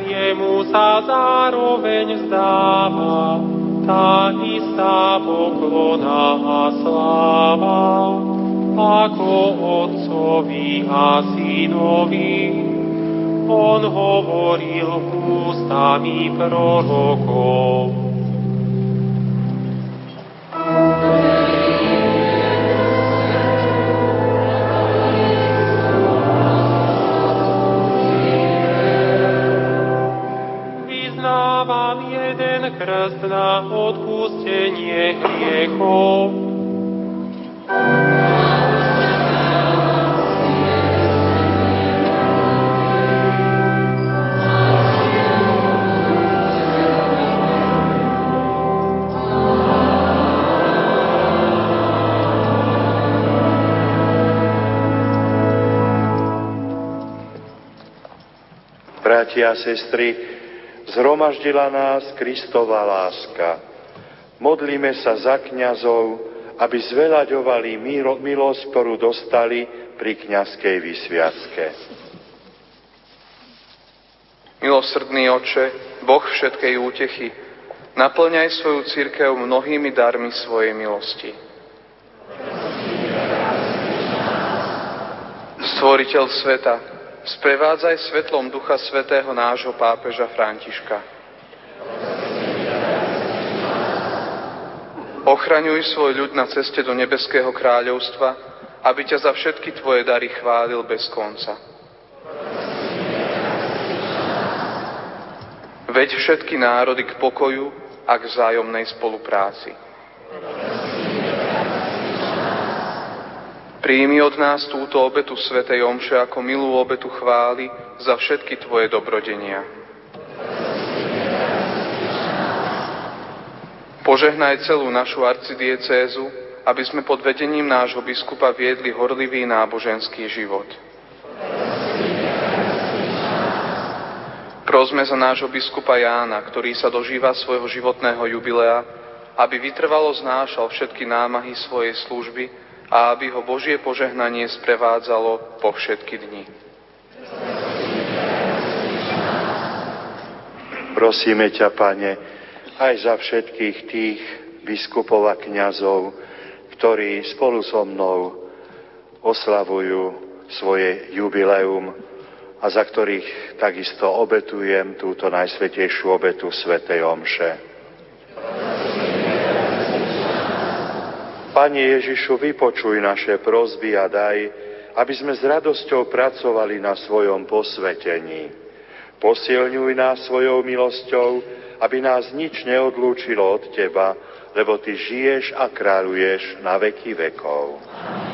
Jemu sa zároveň vzdáva tá istá poklona a sláva, ako otcovi a synovi. On hovoril ústami prorokov. krst na odpustenie hriechov. Bratia a sestry, zhromaždila nás Kristova láska. Modlíme sa za kňazov, aby zveľaďovali milosť, ktorú dostali pri kňazskej vysviacke. Milosrdný oče, Boh všetkej útechy, naplňaj svoju církev mnohými darmi svojej milosti. Stvoriteľ sveta, sprevádzaj svetlom Ducha Svetého nášho pápeža Františka. Ochraňuj svoj ľud na ceste do nebeského kráľovstva, aby ťa za všetky tvoje dary chválil bez konca. Veď všetky národy k pokoju a k vzájomnej spolupráci. Príjmi od nás túto obetu Svetej Omše ako milú obetu chvály za všetky Tvoje dobrodenia. Požehnaj celú našu arcidiecézu, aby sme pod vedením nášho biskupa viedli horlivý náboženský život. Prosme za nášho biskupa Jána, ktorý sa dožíva svojho životného jubilea, aby vytrvalo znášal všetky námahy svojej služby a aby ho Božie požehnanie sprevádzalo po všetky dni. Prosíme ťa, Pane, aj za všetkých tých biskupov a kňazov, ktorí spolu so mnou oslavujú svoje jubileum a za ktorých takisto obetujem túto najsvetejšiu obetu Svetej Omše. Pane Ježišu, vypočuj naše prozby a daj, aby sme s radosťou pracovali na svojom posvetení. Posilňuj nás svojou milosťou, aby nás nič neodlúčilo od Teba, lebo Ty žiješ a kráľuješ na veky vekov. Amen.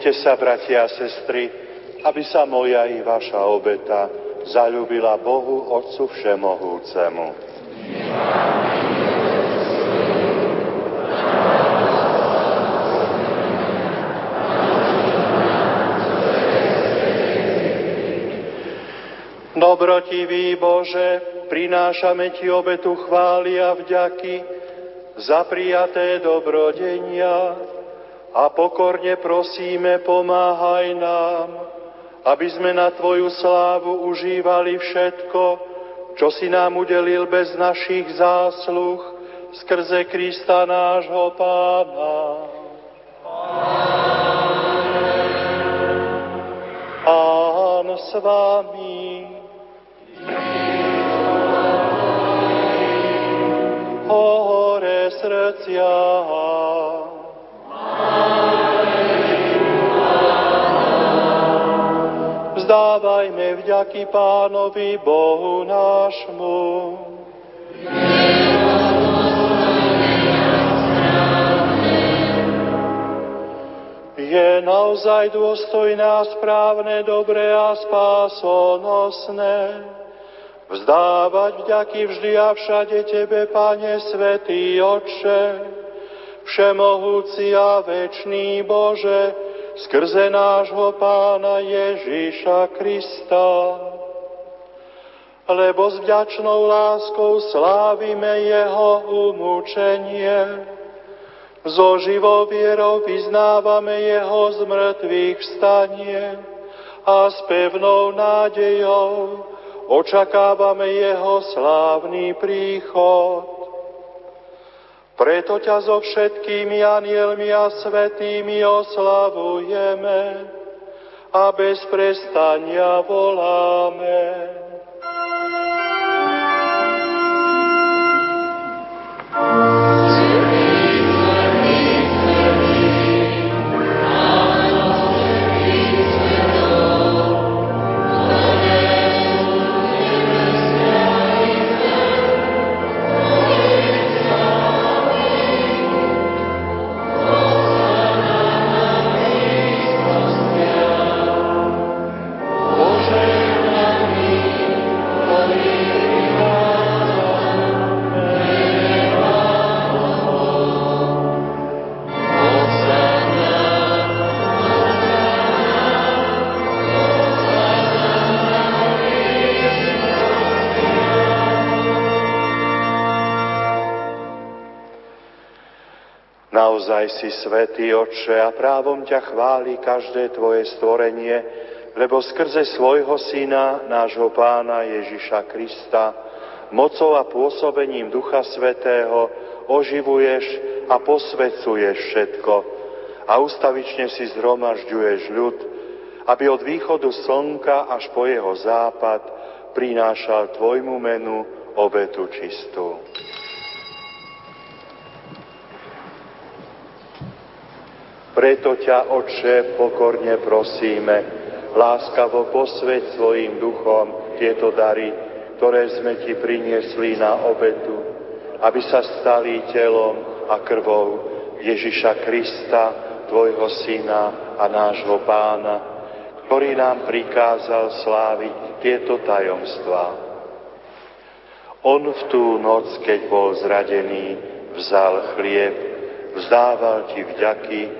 Modlite sa, bratia a sestry, aby sa moja i vaša obeta zalúbila Bohu Otcu Všemohúcemu. Dobrotivý Bože, prinášame Ti obetu chvály a vďaky za prijaté dobrodenia a pokorne prosíme, pomáhaj nám, aby sme na Tvoju slávu užívali všetko, čo si nám udelil bez našich zásluh skrze Krista nášho Pána. Pán s Vami. hore srdcia. Vzdávajme vďaky Pánovi Bohu nášmu. Je naozaj dôstojné a správne, dobré a spásonosné vzdávať vďaky vždy a všade Tebe, Pane Svetý Otče, Všemohúci a večný Bože, skrze nášho Pána Ježíša Krista. Lebo s vďačnou láskou slávime Jeho umúčenie, so živou vierou vyznávame Jeho zmrtvých vstanie a s pevnou nádejou očakávame jeho slávny príchod. Preto ťa so všetkými anielmi a svetými oslavujeme a bez prestania voláme. Naozaj si svetý, Otče, a právom ťa chváli každé Tvoje stvorenie, lebo skrze svojho Syna, nášho Pána Ježiša Krista, mocou a pôsobením Ducha Svetého oživuješ a posvecuješ všetko a ustavične si zhromažďuješ ľud, aby od východu slnka až po jeho západ prinášal Tvojmu menu obetu čistú. Preto ťa, Otče, pokorne prosíme, láskavo posveď svojim duchom tieto dary, ktoré sme Ti priniesli na obetu, aby sa stali telom a krvou Ježiša Krista, Tvojho Syna a nášho Pána, ktorý nám prikázal sláviť tieto tajomstvá. On v tú noc, keď bol zradený, vzal chlieb, vzdával Ti vďaky,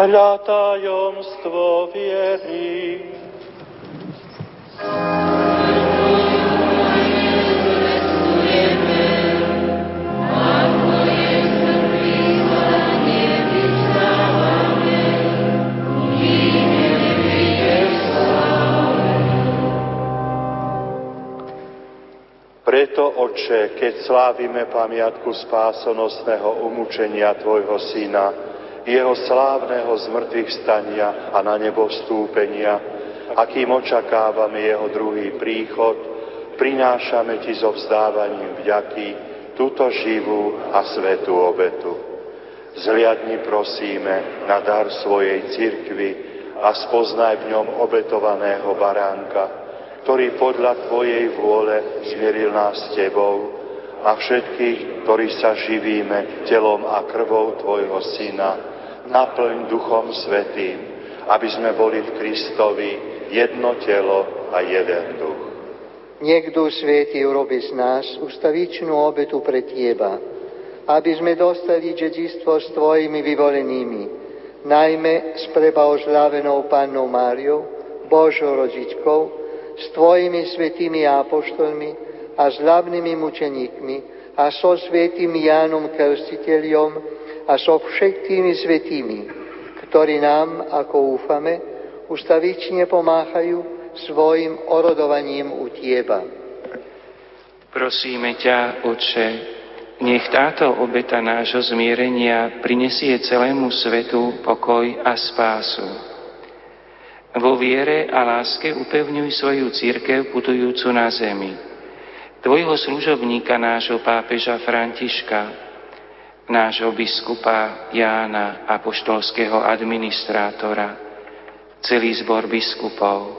Hľa tajomstvo viery. Preto, Oče, keď slávime pamiatku spásonosného umúčenia Tvojho Syna, jeho slávneho zmrtvých stania a na nebo vstúpenia, akým očakávame jeho druhý príchod, prinášame ti so vzdávaním vďaky túto živú a svetú obetu. Zliadni prosíme na dar svojej cirkvi a spoznaj v ňom obetovaného baránka, ktorý podľa Tvojej vôle zmieril nás s Tebou a všetkých, ktorí sa živíme telom a krvou Tvojho Syna, naplň Duchom Svetým, aby sme boli v Kristovi jedno telo a jeden duch. Duch Svetý urobi z nás ustavičnú obetu pre Teba, aby sme dostali dedistvo s Tvojimi vyvolenými, najmä s prebaožľavenou Pannou Máriou, Božou rodičkou, s Tvojimi svetými apoštolmi a s hlavnými mučeníkmi a so svetým Jánom Krstiteľom, a so všetkými svetými, ktorí nám, ako úfame, ustavične pomáhajú svojim orodovaním u Tieba. Prosíme ťa, Otče, nech táto obeta nášho zmierenia prinesie celému svetu pokoj a spásu. Vo viere a láske upevňuj svoju církev putujúcu na zemi. Tvojho služobníka nášho pápeža Františka, nášho biskupa Jána, apoštolského administrátora, celý zbor biskupov,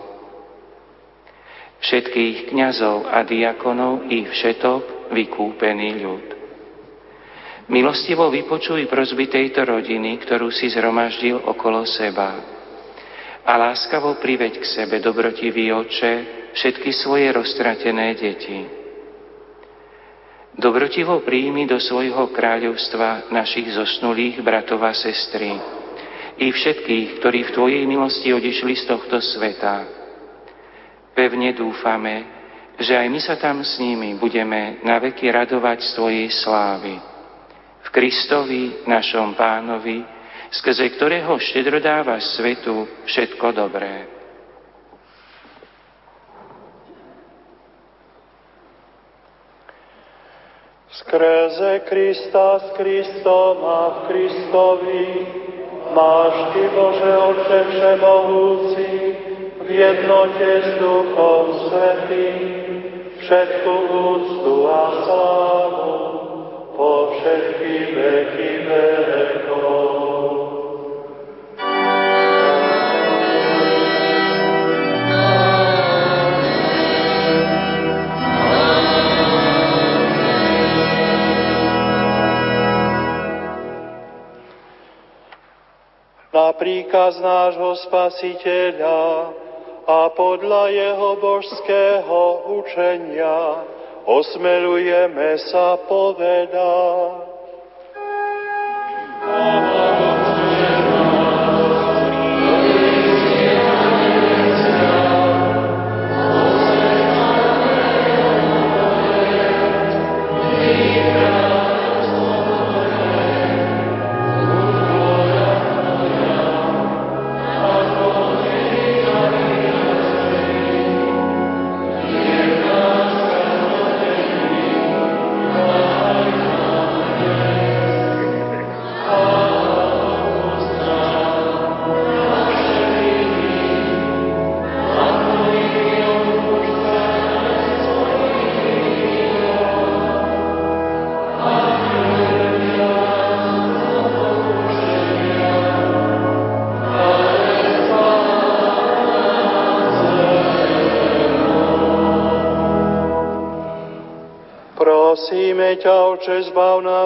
všetkých kňazov a diakonov i všetok vykúpený ľud. Milostivo vypočuj prozby tejto rodiny, ktorú si zhromaždil okolo seba. A láskavo priveď k sebe, dobrotivý oče, všetky svoje roztratené deti Dobrotivo príjmi do svojho kráľovstva našich zosnulých bratov a sestry i všetkých, ktorí v Tvojej milosti odišli z tohto sveta. Pevne dúfame, že aj my sa tam s nimi budeme naveky radovať z Tvojej slávy. V Kristovi, našom pánovi, skrze ktorého štedro dávaš svetu všetko dobré. Skrze Krista s Kristom a v Kristovi máš Ty, Bože Otče Všemohúci, v jednote s Duchom Svetým, všetku úctu a slávu po všetky veky vekov. Na príkaz nášho Spasiteľa a podľa jeho božského učenia osmelujeme sa povedať. Oh.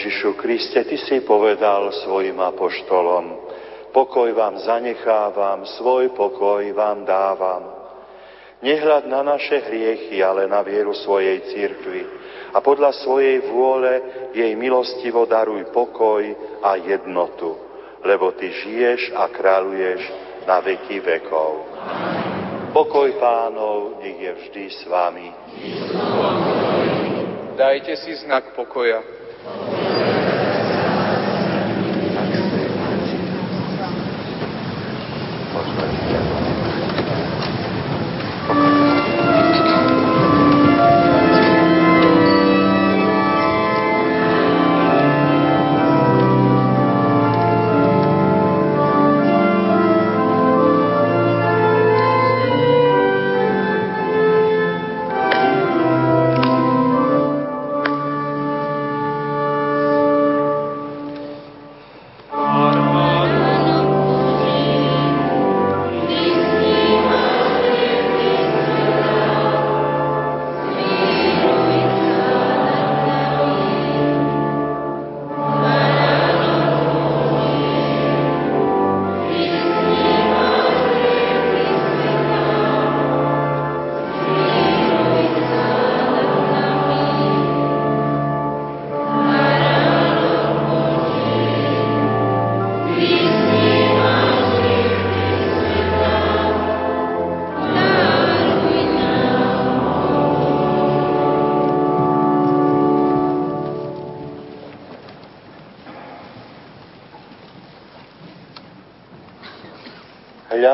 Ježišu Kriste, Ty si povedal svojim apoštolom, pokoj vám zanechávam, svoj pokoj vám dávam. Nehľad na naše hriechy, ale na vieru svojej církvy a podľa svojej vôle jej milostivo daruj pokoj a jednotu, lebo Ty žiješ a kráľuješ na veky vekov. Pokoj pánov, nech je vždy s vami. Dajte si znak pokoja.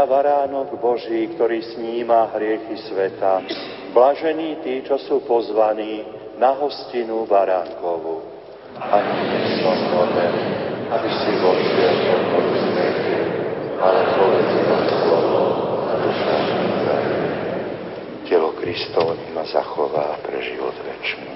Baránok Boží, ktorý sníma hriechy sveta. Blažení tí, čo sú pozvaní na hostinu baránkovú. Ani nie som hoden, aby si vošiel do smrti, ale povedz ma slovo a duša Telo Kristovo ma zachová pre život večný.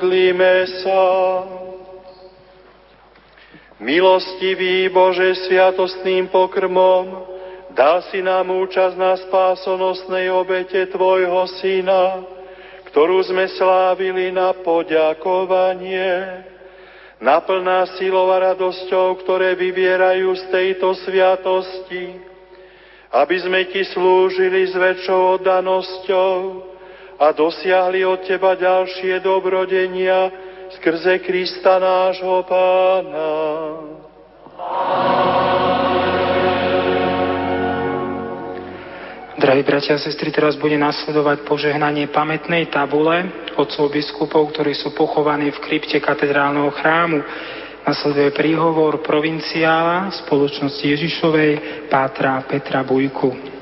Modlíme sa. Milostivý Bože sviatostným pokrmom, dal si nám účasť na spásonosnej obete Tvojho Syna, ktorú sme slávili na poďakovanie. Naplná silou a radosťou, ktoré vyvierajú z tejto sviatosti, aby sme Ti slúžili s väčšou oddanosťou a dosiahli od Teba ďalšie dobrodenia, skrze Krista nášho Pána. Drahí bratia a sestry, teraz bude nasledovať požehnanie pamätnej tabule otcov biskupov, ktorí sú pochovaní v krypte katedrálneho chrámu. Nasleduje príhovor provinciála spoločnosti Ježišovej Pátra Petra Bujku.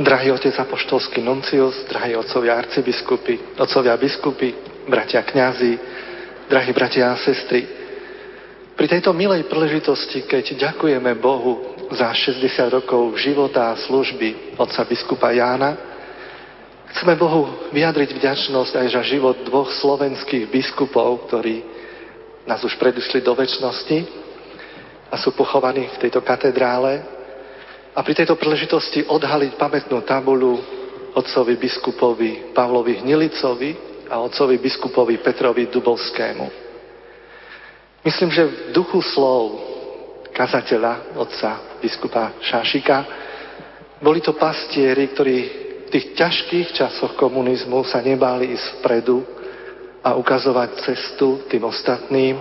Drahý otec apoštolský nuncius, drahí otcovia arcibiskupy, otcovia biskupy, bratia kňazi, drahí bratia a sestry, pri tejto milej príležitosti, keď ďakujeme Bohu za 60 rokov života a služby otca biskupa Jána, chceme Bohu vyjadriť vďačnosť aj za život dvoch slovenských biskupov, ktorí nás už predišli do väčšnosti a sú pochovaní v tejto katedrále, a pri tejto príležitosti odhaliť pamätnú tabulu otcovi biskupovi Pavlovi Hnilicovi a otcovi biskupovi Petrovi Dubovskému. Myslím, že v duchu slov kazateľa, otca biskupa Šášika, boli to pastieri, ktorí v tých ťažkých časoch komunizmu sa nebáli ísť vpredu a ukazovať cestu tým ostatným,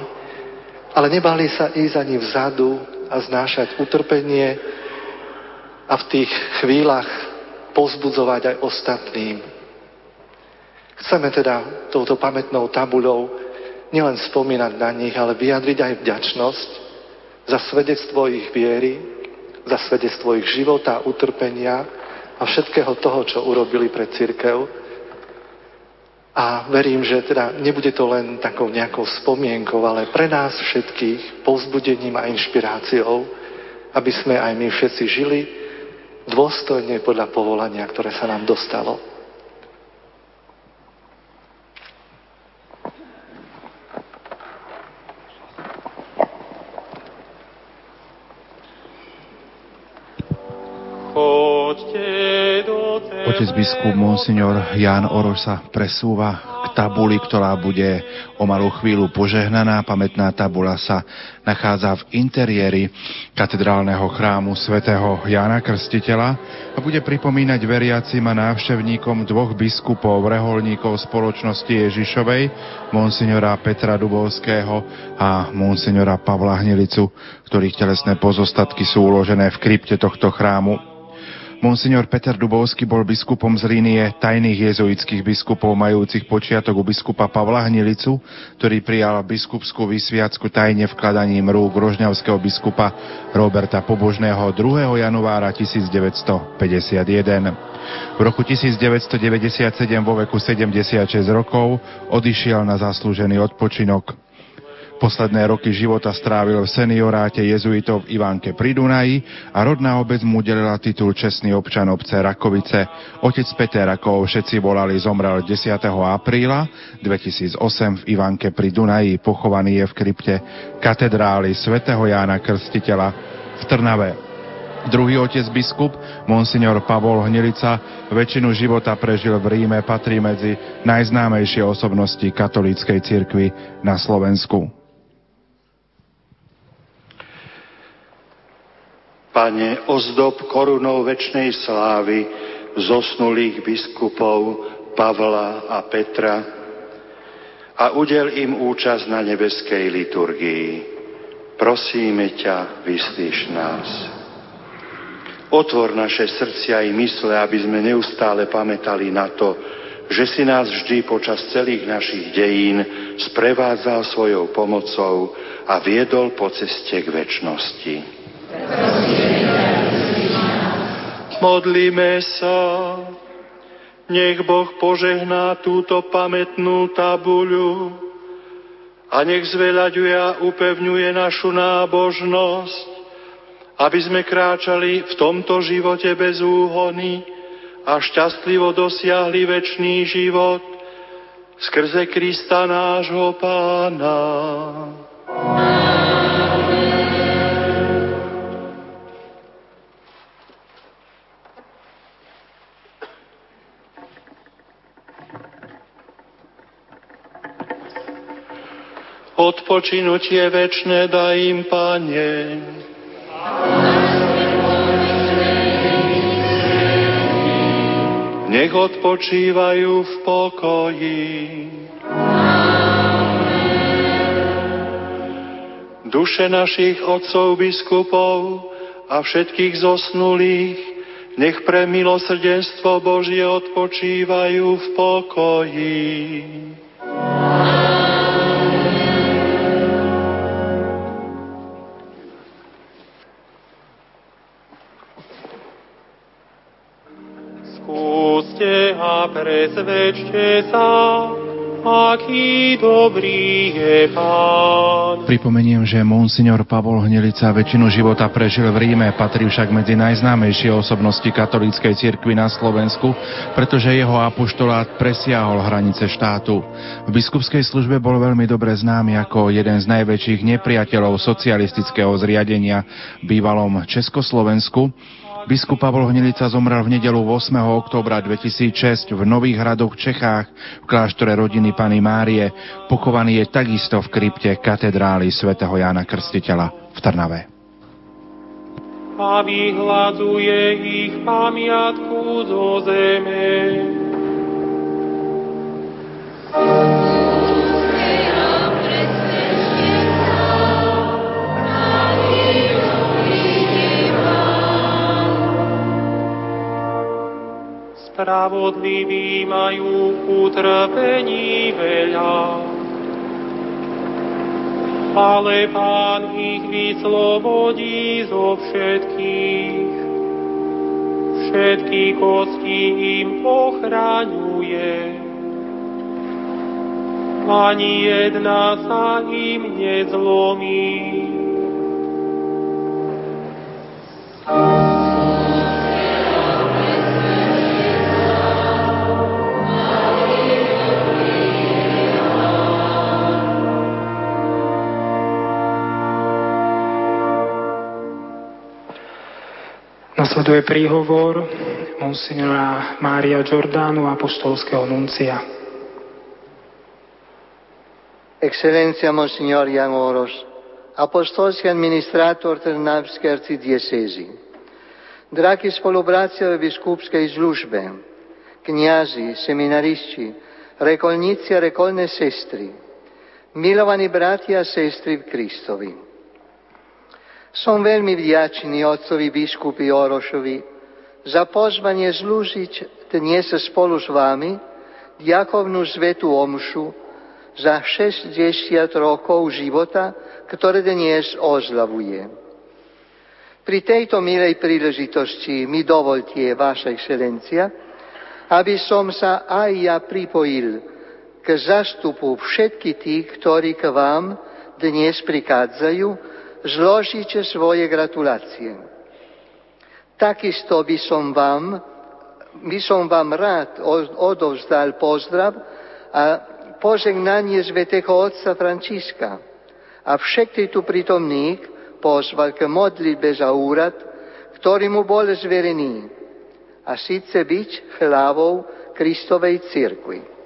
ale nebáli sa ísť ani vzadu a znášať utrpenie, a v tých chvíľach pozbudzovať aj ostatným. Chceme teda touto pamätnou tabuľou nielen spomínať na nich, ale vyjadriť aj vďačnosť za svedectvo ich viery, za svedectvo ich života, utrpenia a všetkého toho, čo urobili pre církev. A verím, že teda nebude to len takou nejakou spomienkou, ale pre nás všetkých povzbudením a inšpiráciou, aby sme aj my všetci žili dôstojne podľa povolania, ktoré sa nám dostalo. Otec biskup Monsignor Jan Oroš sa presúva tabuli, ktorá bude o malú chvíľu požehnaná. Pamätná tabula sa nachádza v interiéri katedrálneho chrámu svätého Jana Krstiteľa a bude pripomínať veriacim a návštevníkom dvoch biskupov, reholníkov spoločnosti Ježišovej, monsignora Petra Dubovského a monsignora Pavla Hnilicu, ktorých telesné pozostatky sú uložené v krypte tohto chrámu. Monsignor Peter Dubovský bol biskupom z línie tajných jezuitských biskupov majúcich počiatok u biskupa Pavla Hnilicu, ktorý prijal biskupskú vysviacku tajne vkladaním rúk rožňavského biskupa Roberta Pobožného 2. januára 1951. V roku 1997 vo veku 76 rokov odišiel na zaslúžený odpočinok. Posledné roky života strávil v senioráte jezuitov v Ivánke pri Dunaji a rodná obec mu udelila titul čestný občan obce Rakovice. Otec Peter, ako všetci volali, zomrel 10. apríla 2008 v Ivánke pri Dunaji. Pochovaný je v krypte katedrály svätého Jána Krstiteľa v Trnave. Druhý otec biskup, monsignor Pavol Hnilica, väčšinu života prežil v Ríme, patrí medzi najznámejšie osobnosti katolíckej cirkvi na Slovensku. Pane, ozdob korunou väčšnej slávy zosnulých biskupov Pavla a Petra a udel im účasť na nebeskej liturgii. Prosíme ťa, vyslíš nás. Otvor naše srdcia i mysle, aby sme neustále pamätali na to, že si nás vždy počas celých našich dejín sprevádzal svojou pomocou a viedol po ceste k väčšnosti. Modlíme sa. Nech Boh požehná túto pamätnú tabuľu a nech zveľaďuje a upevňuje našu nábožnosť, aby sme kráčali v tomto živote bez úhony a šťastlivo dosiahli väčší život skrze Krista nášho Pána. Odpočinutie večné daj im, Pane. Nech odpočívajú v pokoji. Duše našich otcov biskupov a všetkých zosnulých nech pre milosrdenstvo Božie odpočívajú v pokoji. A presvedčte sa, aký dobrý je Pán. Pripomeniem, že monsignor Pavol Hnilica väčšinu života prežil v Ríme, patrí však medzi najznámejšie osobnosti katolíckej cirkvi na Slovensku, pretože jeho apoštolát presiahol hranice štátu. V biskupskej službe bol veľmi dobre známy ako jeden z najväčších nepriateľov socialistického zriadenia v bývalom Československu Biskup Pavol Hnilica zomrel v nedelu 8. oktobra 2006 v Nových hradoch Čechách v kláštore rodiny Pany Márie. Pochovaný je takisto v krypte katedrály svätého Jána Krstiteľa v Trnave. A vyhľadzuje ich pamiatku zo zeme. Spravodliví majú utrpení veľa, ale Pán ich vyslobodí zo všetkých. Všetky kosti im ochraňuje. Ani jedna sa im nezlomí. Nasleduje príhovor monsignora Mária Giordano, apostolského nuncia. Excelência Monsignor Jan Oros, apostolski administrator Trnavske arcidiecezi, dragi spolubracia v biskupskej službe, kniazy, seminaristi, rekolnici rekolne sestry, milovani bratia a sestry v Kristovi. Som veľmi vďačný otcovi biskupi Orošovi za pozvanie zlúžiť dnes spolu s vami diakovnú svetu omšu za 60 rokov života, ktoré dnes ozlavuje. Pri tejto milej príležitosti mi dovolte, Vaša excelencia, aby som sa aj ja pripojil k zastupu všetkých tých, ktorí k vám dnes prikádzajú, zložíte svoje gratulácie. Takisto by som vám, by som vám rád odovzdal pozdrav a požegnanie svätého otca Františka a všetkých tu prítomných pozval k modlitbe za úrad, ktorý mu bol zverený, a síce byť hlavou Kristovej cirkvi.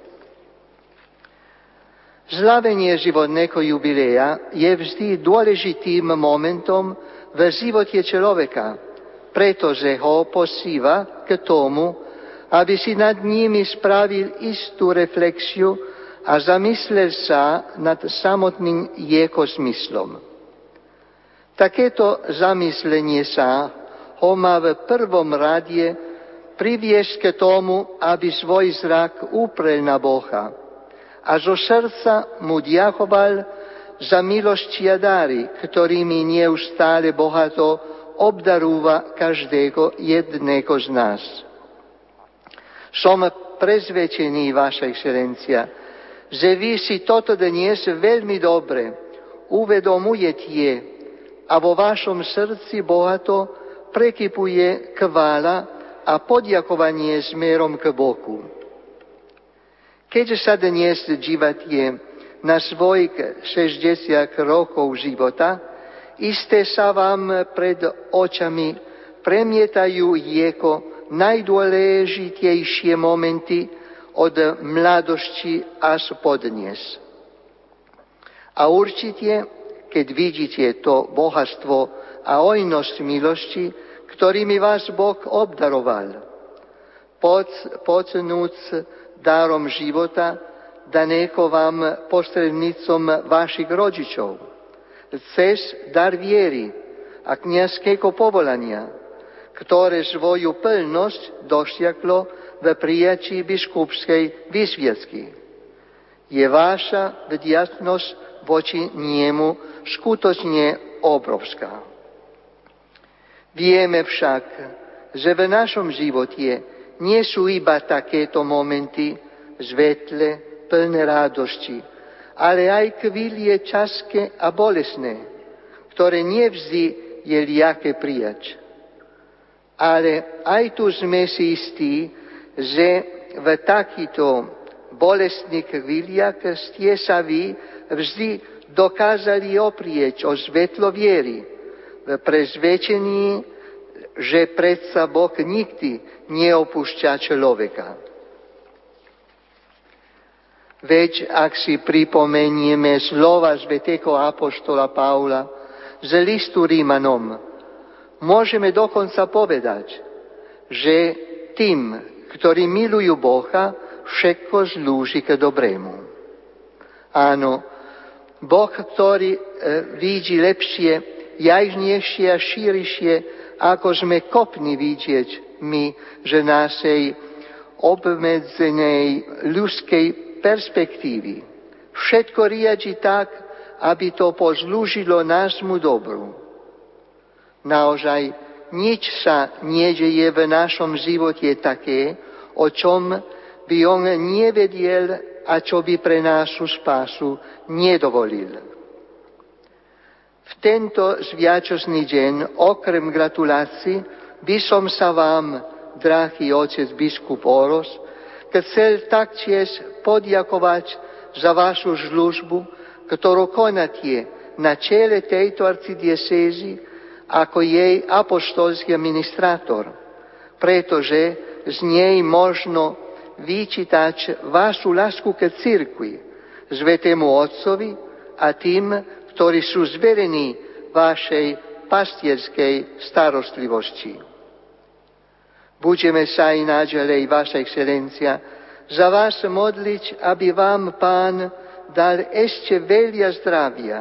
Slavenie životného jubileja je vždy dôležitým momentom v živote človeka, pretože ho posíva k tomu, aby si nad nimi spravil istú reflexiu a zamyslel sa nad samotným jeho smyslom. Takéto zamyslenie sa ho má v prvom rade priviesť k tomu, aby svoj zrak uprel na Boha a zo srdca mu ďakoval za milosti a dary, ktorými neustále bohato obdarúva každého jedného z nás. Som prezvedčený, Vaša excelencia, že vy si toto dnes veľmi dobre uvedomujete a vo vašom srdci bohato prekypuje kvála a podiakovanie smerom k Boku. Keďže sa dnes dívate na svojich 60 rokov života, isté sa vám pred očami premietajú jeko najdôležitejšie momenty od mladosti až po dnes. A určite, keď vidíte to bohatstvo a ojnosť milosti, ktorými vás Boh obdaroval, pocenúc darom života, daneko vám posrednicom vašich rodičov, cez dar viery a kniazského povolania, ktoré svoju plnosť dosiahlo v prijatí biskupskej vysviacky. Je vaša vďačnosť voči niemu skutočne obrovská. Vieme však, že v našom živote nie sú iba takéto momenty zvetle, plné radosti, ale aj chvílie časké a bolesné, ktoré nevždy je ľahké prijať. Ale aj tu sme si istí, že v takýchto bolestných chvíliach ste sa vy vždy dokázali oprieť o svetlo viery, v prezvedčení, že predsa Boh nikdy neopúšťa človeka. Veď ak si pripomenieme slova svetého apoštola Paula z listu Rímanom, môžeme dokonca povedať, že tým, ktorí milujú Boha, všetko zlúži k dobrému. Áno, Boh, ktorý e, vidí lepšie jajnejšie a šírišie, ako sme kopni vidieť my, že našej obmedzenej ľudskej perspektívy všetko riadi tak, aby to pozlúžilo nášmu dobru. Naozaj nič sa nedeje v našom živote také, o čom by on nevedel a čo by pre našu spásu nedovolil. V tento sviatočný deň, okrem gratulácií, by som sa vám, drahý otec biskup Oros, chcel taktiež podiakovať za vašu službu, ktorú konáte na čele tejto arcidiecézy ako jej apoštolský administrátor, pretože z nej možno vyčítať vašu lásku ke cirkvi, Svetému Otcovi a tým, ktorí sú zverení vašej pastierskej starostlivosti. Budeme sa i naďalej, Vaša excelencia, za vás modliť, aby vám Pán dal ešte veľa zdravia,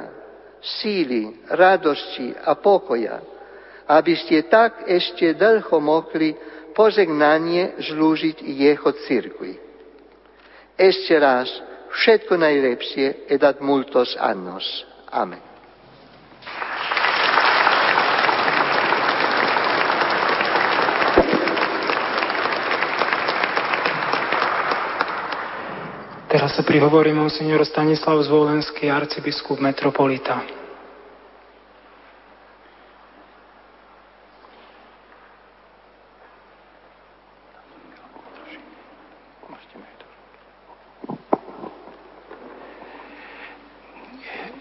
síly, radosti a pokoja, aby ste tak ešte dlho mohli pozegnanie zlúžiť jeho cirkvi. Ešte raz, všetko najlepšie edat multos annos. Amen. Teraz sa prihovorí monsignor Stanislav Zvolenský, arcibiskup metropolita.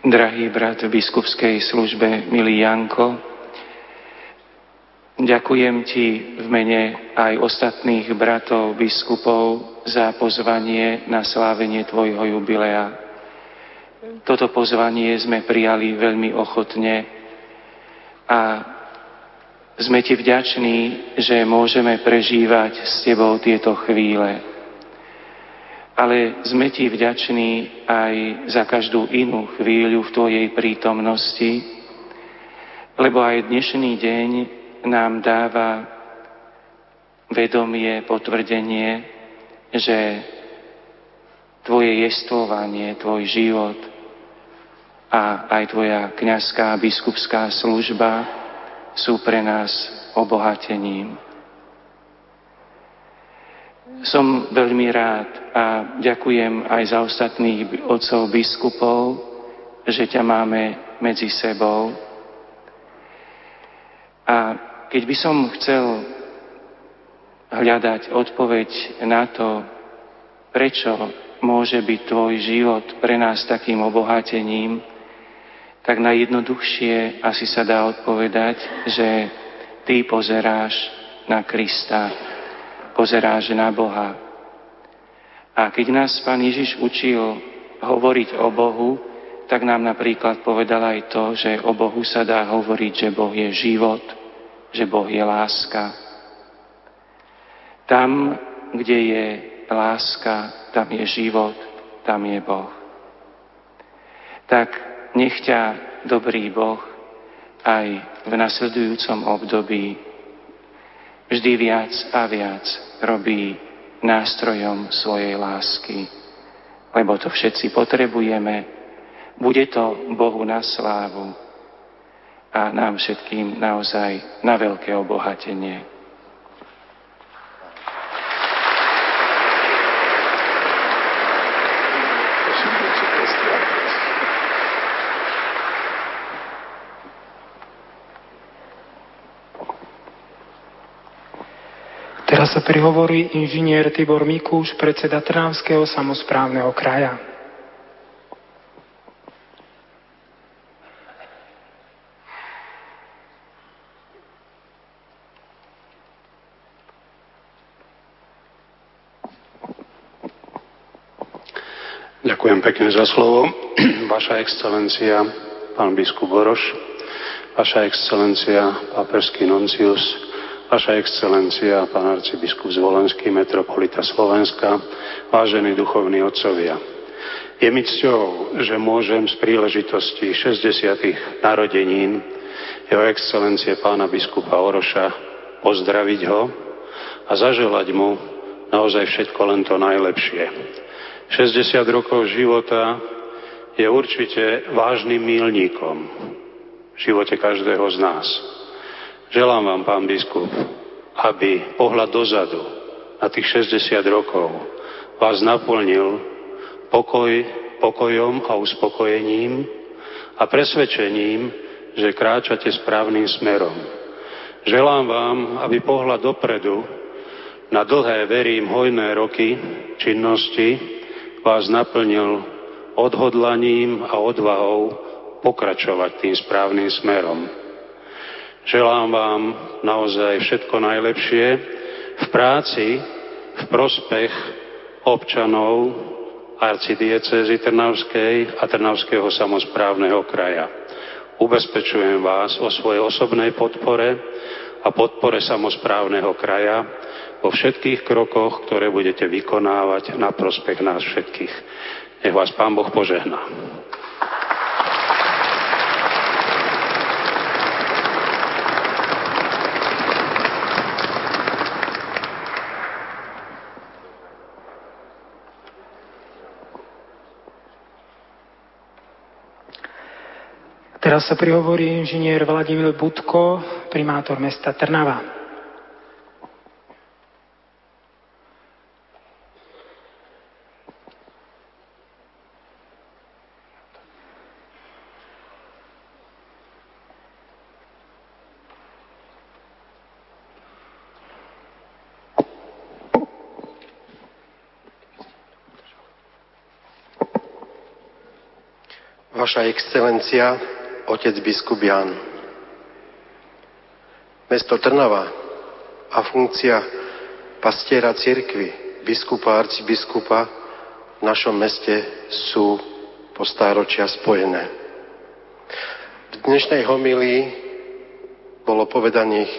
Drahý brat v biskupskej službe, milý Janko, ďakujem ti v mene aj ostatných bratov biskupov za pozvanie na slávenie tvojho jubilea. Toto pozvanie sme prijali veľmi ochotne a sme ti vďační, že môžeme prežívať s tebou tieto chvíle ale sme ti vďační aj za každú inú chvíľu v Tvojej prítomnosti, lebo aj dnešný deň nám dáva vedomie, potvrdenie, že Tvoje jestvovanie, Tvoj život a aj Tvoja kniazská biskupská služba sú pre nás obohatením. Som veľmi rád a ďakujem aj za ostatných otcov biskupov, že ťa máme medzi sebou. A keď by som chcel hľadať odpoveď na to, prečo môže byť tvoj život pre nás takým obohatením, tak najjednoduchšie asi sa dá odpovedať, že ty pozeráš na Krista, pozeráš na Boha. A keď nás Pán Ježiš učil hovoriť o Bohu, tak nám napríklad povedal aj to, že o Bohu sa dá hovoriť, že Boh je život, že Boh je láska. Tam, kde je láska, tam je život, tam je Boh. Tak nech ťa dobrý Boh aj v nasledujúcom období vždy viac a viac robí nástrojom svojej lásky, lebo to všetci potrebujeme. Bude to Bohu na slávu a nám všetkým naozaj na veľké obohatenie. Teraz sa prihovorí inžinier Tibor Mikúš, predseda Trnavského samozprávneho kraja. Ďakujem pekne za slovo. [clears throat] Vaša excelencia, pán biskup Boroš, Vaša excelencia, páperský nuncius, Vaša excelencia, pán arcibiskup Zvolenský, metropolita Slovenska, vážení duchovní otcovia. Je mi cťou, že môžem z príležitosti 60. narodenín jeho excelencie pána biskupa Oroša pozdraviť ho a zaželať mu naozaj všetko len to najlepšie. 60 rokov života je určite vážnym mílnikom v živote každého z nás. Želám vám, pán biskup, aby pohľad dozadu na tých 60 rokov vás naplnil pokoj, pokojom a uspokojením a presvedčením, že kráčate správnym smerom. Želám vám, aby pohľad dopredu na dlhé, verím, hojné roky činnosti vás naplnil odhodlaním a odvahou pokračovať tým správnym smerom. Želám vám naozaj všetko najlepšie v práci, v prospech občanov arcidiecezy Trnavskej a Trnavského samozprávneho kraja. Ubezpečujem vás o svojej osobnej podpore a podpore samozprávneho kraja vo všetkých krokoch, ktoré budete vykonávať na prospech nás všetkých. Nech vás Pán Boh požehná. Teraz sa prihovorí inžinier Vladimír Budko, primátor mesta Trnava. Vaša excelencia, otec biskup Jan. Mesto Trnava a funkcia pastiera cirkvy, biskupa a arcibiskupa v našom meste sú po stáročia spojené. V dnešnej homílii bolo povedaných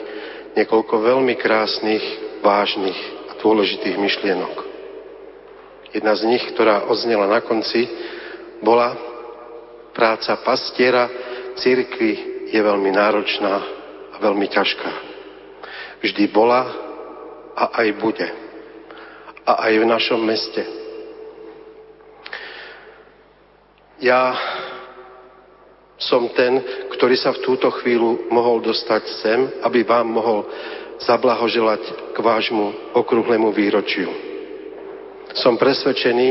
niekoľko veľmi krásnych, vážnych a dôležitých myšlienok. Jedna z nich, ktorá odznela na konci, bola práca pastiera cirkvi je veľmi náročná a veľmi ťažká. Vždy bola a aj bude. A aj v našom meste. Ja som ten, ktorý sa v túto chvíľu mohol dostať sem, aby vám mohol zablahoželať k vášmu okrúhlemu výročiu. Som presvedčený,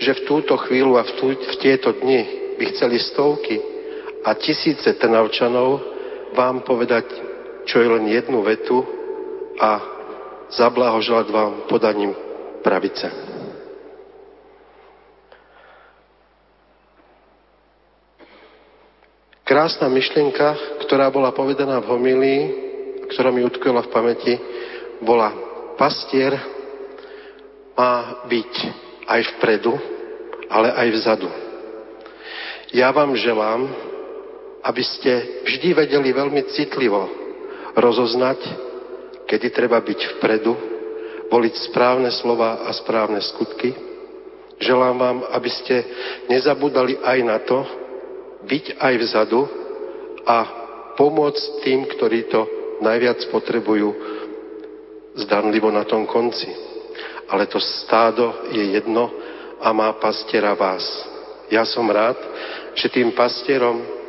že v túto chvíľu a v, tú, v tieto dni by chceli stovky a tisíce Trnavčanov vám povedať, čo je len jednu vetu a zablahoželať vám podaním pravice. Krásna myšlienka, ktorá bola povedaná v homílii, ktorá mi utkvela v pamäti, bola pastier má byť aj vpredu, ale aj vzadu. Ja vám želám, aby ste vždy vedeli veľmi citlivo rozoznať, kedy treba byť vpredu, voliť správne slova a správne skutky. Želám vám, aby ste nezabudali aj na to, byť aj vzadu a pomôcť tým, ktorí to najviac potrebujú zdanlivo na tom konci. Ale to stádo je jedno a má pastiera vás. Ja som rád, že tým pastierom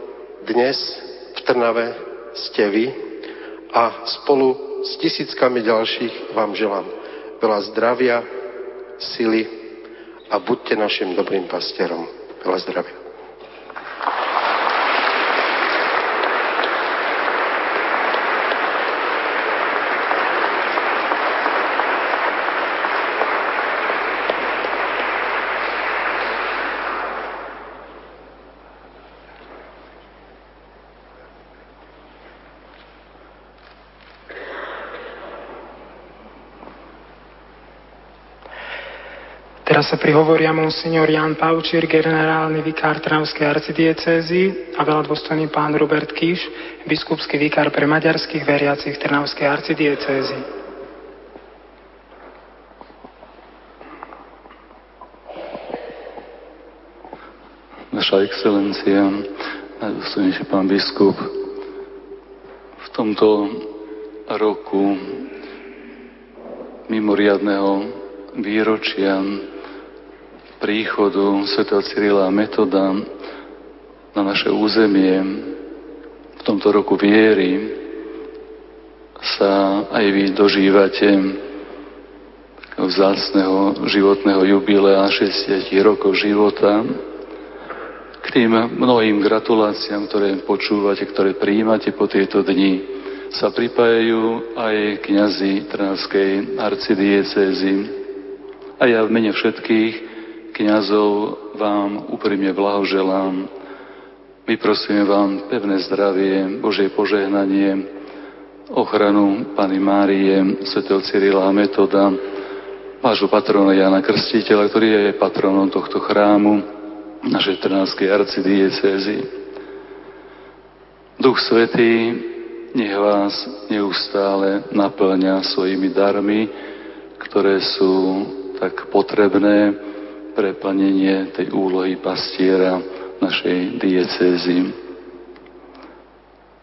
dnes v Trnave ste vy a spolu s tisíckami ďalších vám želám veľa zdravia, sily a buďte našim dobrým pastierom. Veľa zdravia. Teraz sa prihovoria monsignor Jan Paučír, generálny vikár Trnavskej arcidiecézy a veľadôstojný pán Robert Kíš, biskupský vikár pre maďarských veriacich Trnavskej arcidiecézy. Vaša excelencia, najdôstojnejší pán biskup, v tomto roku mimoriadného výročia príchodu Sv. Cyrila a Metoda na naše územie v tomto roku viery sa aj vy dožívate vzácného životného jubilea 60 rokov života. K tým mnohým gratuláciám, ktoré počúvate, ktoré prijímate po tieto dni, sa pripájajú aj kňazi Trnavskej arcidiecézy. A ja v mene všetkých kňazov vám úprimne blahoželám. Vyprosím vám pevné zdravie, Božie požehnanie, ochranu Pany Márie, Sv. Cyrila a Metoda, vášho patrona Jana Krstiteľa, ktorý je patronom tohto chrámu, našej Trnavskej arcidiecézy. Duch Svetý nech vás neustále naplňa svojimi darmi, ktoré sú tak potrebné pre tej úlohy pastiera našej diecézy.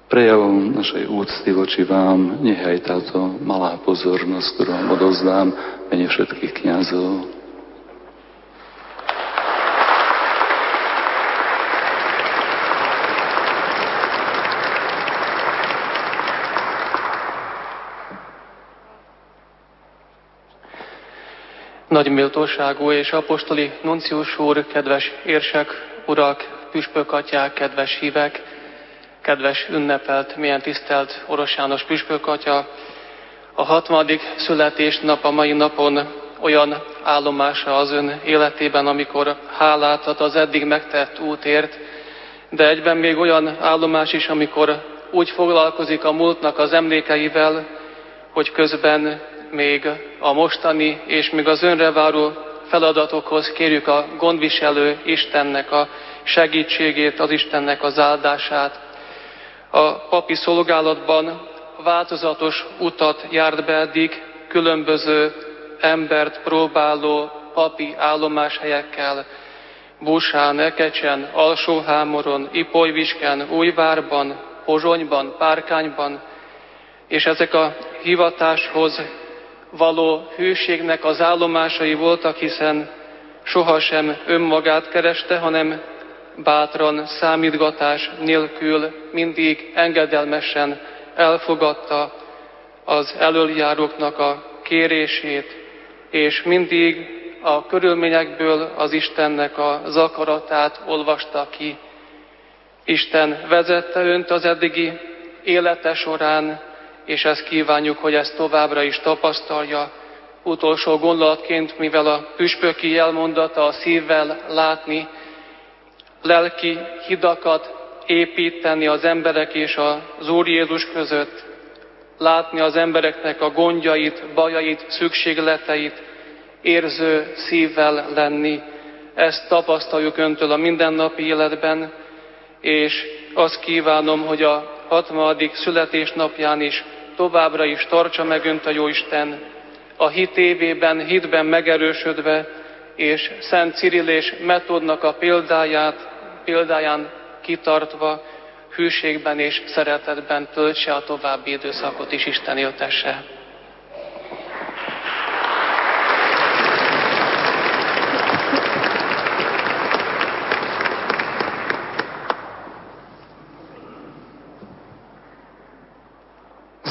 Prejavom našej úcty voči vám nech aj táto malá pozornosť, ktorú vám odozdám mene všetkých kňazov. Nagy méltóságú és apostoli nuncius úr, kedves érsek, urak, püspökatyák, kedves hívek, kedves ünnepelt, milyen tisztelt Orosz János püspökatya, a 60. születésnap a mai napon olyan állomása az ön életében, amikor hálát ad az eddig megtett útért, de egyben még olyan állomás is, amikor úgy foglalkozik a múltnak az emlékeivel, hogy közben még a mostani és még az önre váró feladatokhoz kérjük a gondviselő Istennek a segítségét, az Istennek az áldását. A papi szolgálatban változatos utat járt be eddig, különböző embert próbáló papi állomáshelyekkel, Busán, Ekecsen, Alsóhámoron, Ipolyvisken, Újvárban, Pozsonyban, Párkányban, és ezek a hivatáshoz való hűségnek az állomásai voltak, hiszen sohasem önmagát kereste, hanem bátran, számítgatás nélkül mindig engedelmesen elfogadta az elöljáróknak a kérését, és mindig a körülményekből az Istennek az akaratát olvasta ki. Isten vezette önt az eddigi élete során, és ezt kívánjuk, hogy ezt továbbra is tapasztalja. Utolsó gondolatként, mivel a püspöki jelmondata a szívvel látni, lelki hidakat építeni az emberek és az Úr Jézus között, látni az embereknek a gondjait, bajait, szükségleteit, érző szívvel lenni. Ezt tapasztaljuk Öntől a mindennapi életben, és azt kívánom, hogy a 60. születésnapján is továbbra is tartsa meg Önt a Jóisten, a hit évében, hitben megerősödve, és Szent Cirill és Metódnak a példáját, példáján kitartva, hűségben és szeretetben töltse a további időszakot is Isten éltesse.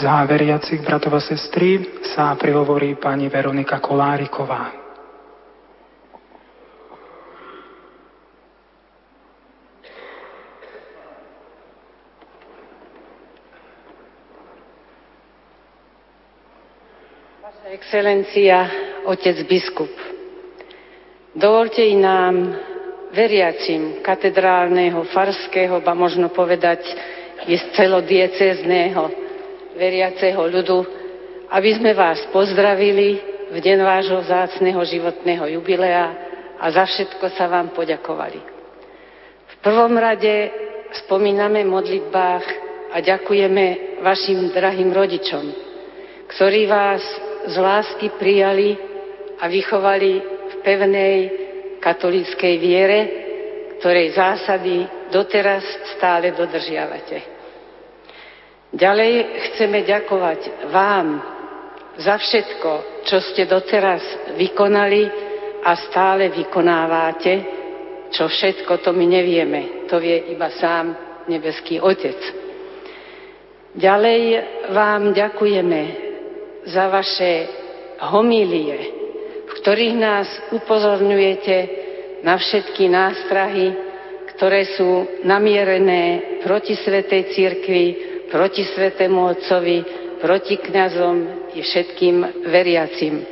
Za veriacich bratov a sestry sa prihovorí pani Veronika Koláriková. Vaša excelencia, otec biskup, dovolte i nám, veriacim katedrálneho, farského, ba možno povedať, je celodiecezného veriaceho ľudu, aby sme vás pozdravili v deň vášho vzácného životného jubilea a za všetko sa vám poďakovali. V prvom rade spomíname modlitbách a ďakujeme vašim drahým rodičom, ktorí vás z lásky prijali a vychovali v pevnej katolíckej viere, ktorej zásady doteraz stále dodržiavate. Ďalej chceme ďakovať vám za všetko, čo ste doteraz vykonali a stále vykonávate, čo všetko to my nevieme. To vie iba sám nebeský Otec. Ďalej vám ďakujeme za vaše homílie, v ktorých nás upozorňujete na všetky nástrahy, ktoré sú namierené proti Svetej Církvi, proti Svetému Otcovi, proti kňazom i všetkým veriacim.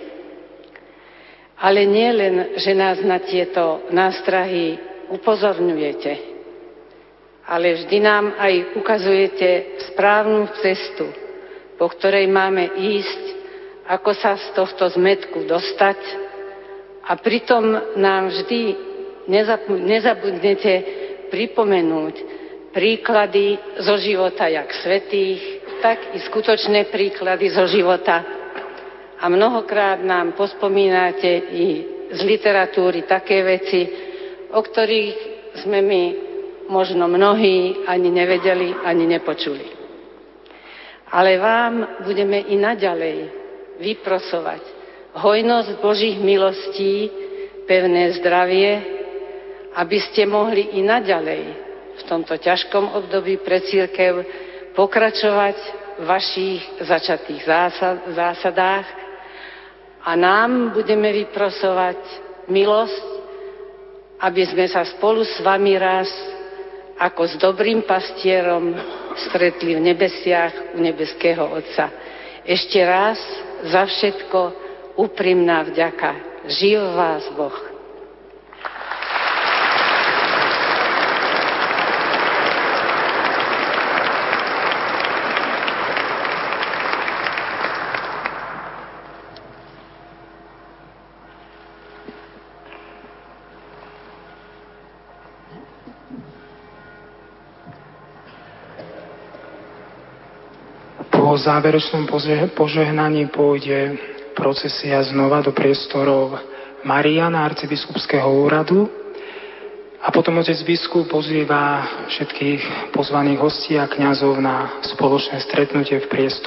Ale nie len, že nás na tieto nástrahy upozorňujete, ale vždy nám aj ukazujete správnu cestu, po ktorej máme ísť, ako sa z tohto zmetku dostať a pritom nám vždy nezabudnete pripomenúť, príklady zo života jak svetých, tak i skutočné príklady zo života. A mnohokrát nám pospomínate i z literatúry také veci, o ktorých sme my možno mnohí ani nevedeli, ani nepočuli. Ale vám budeme i naďalej vyprosovať hojnosť Božích milostí, pevné zdravie, aby ste mohli i naďalej v tomto ťažkom období pre církev pokračovať v vašich začatých zásad, zásadách a nám budeme vyprosovať milosť, aby sme sa spolu s vami raz ako s dobrým pastierom stretli v nebesiach u nebeského Otca. Ešte raz za všetko úprimná vďaka. Živ vás Boh. Po záverečnom požehnaní pôjde procesia znova do priestorov Mariana, arcibiskupského úradu a potom otec biskup pozýva všetkých pozvaných hostí a kňazov na spoločné stretnutie v priestoroch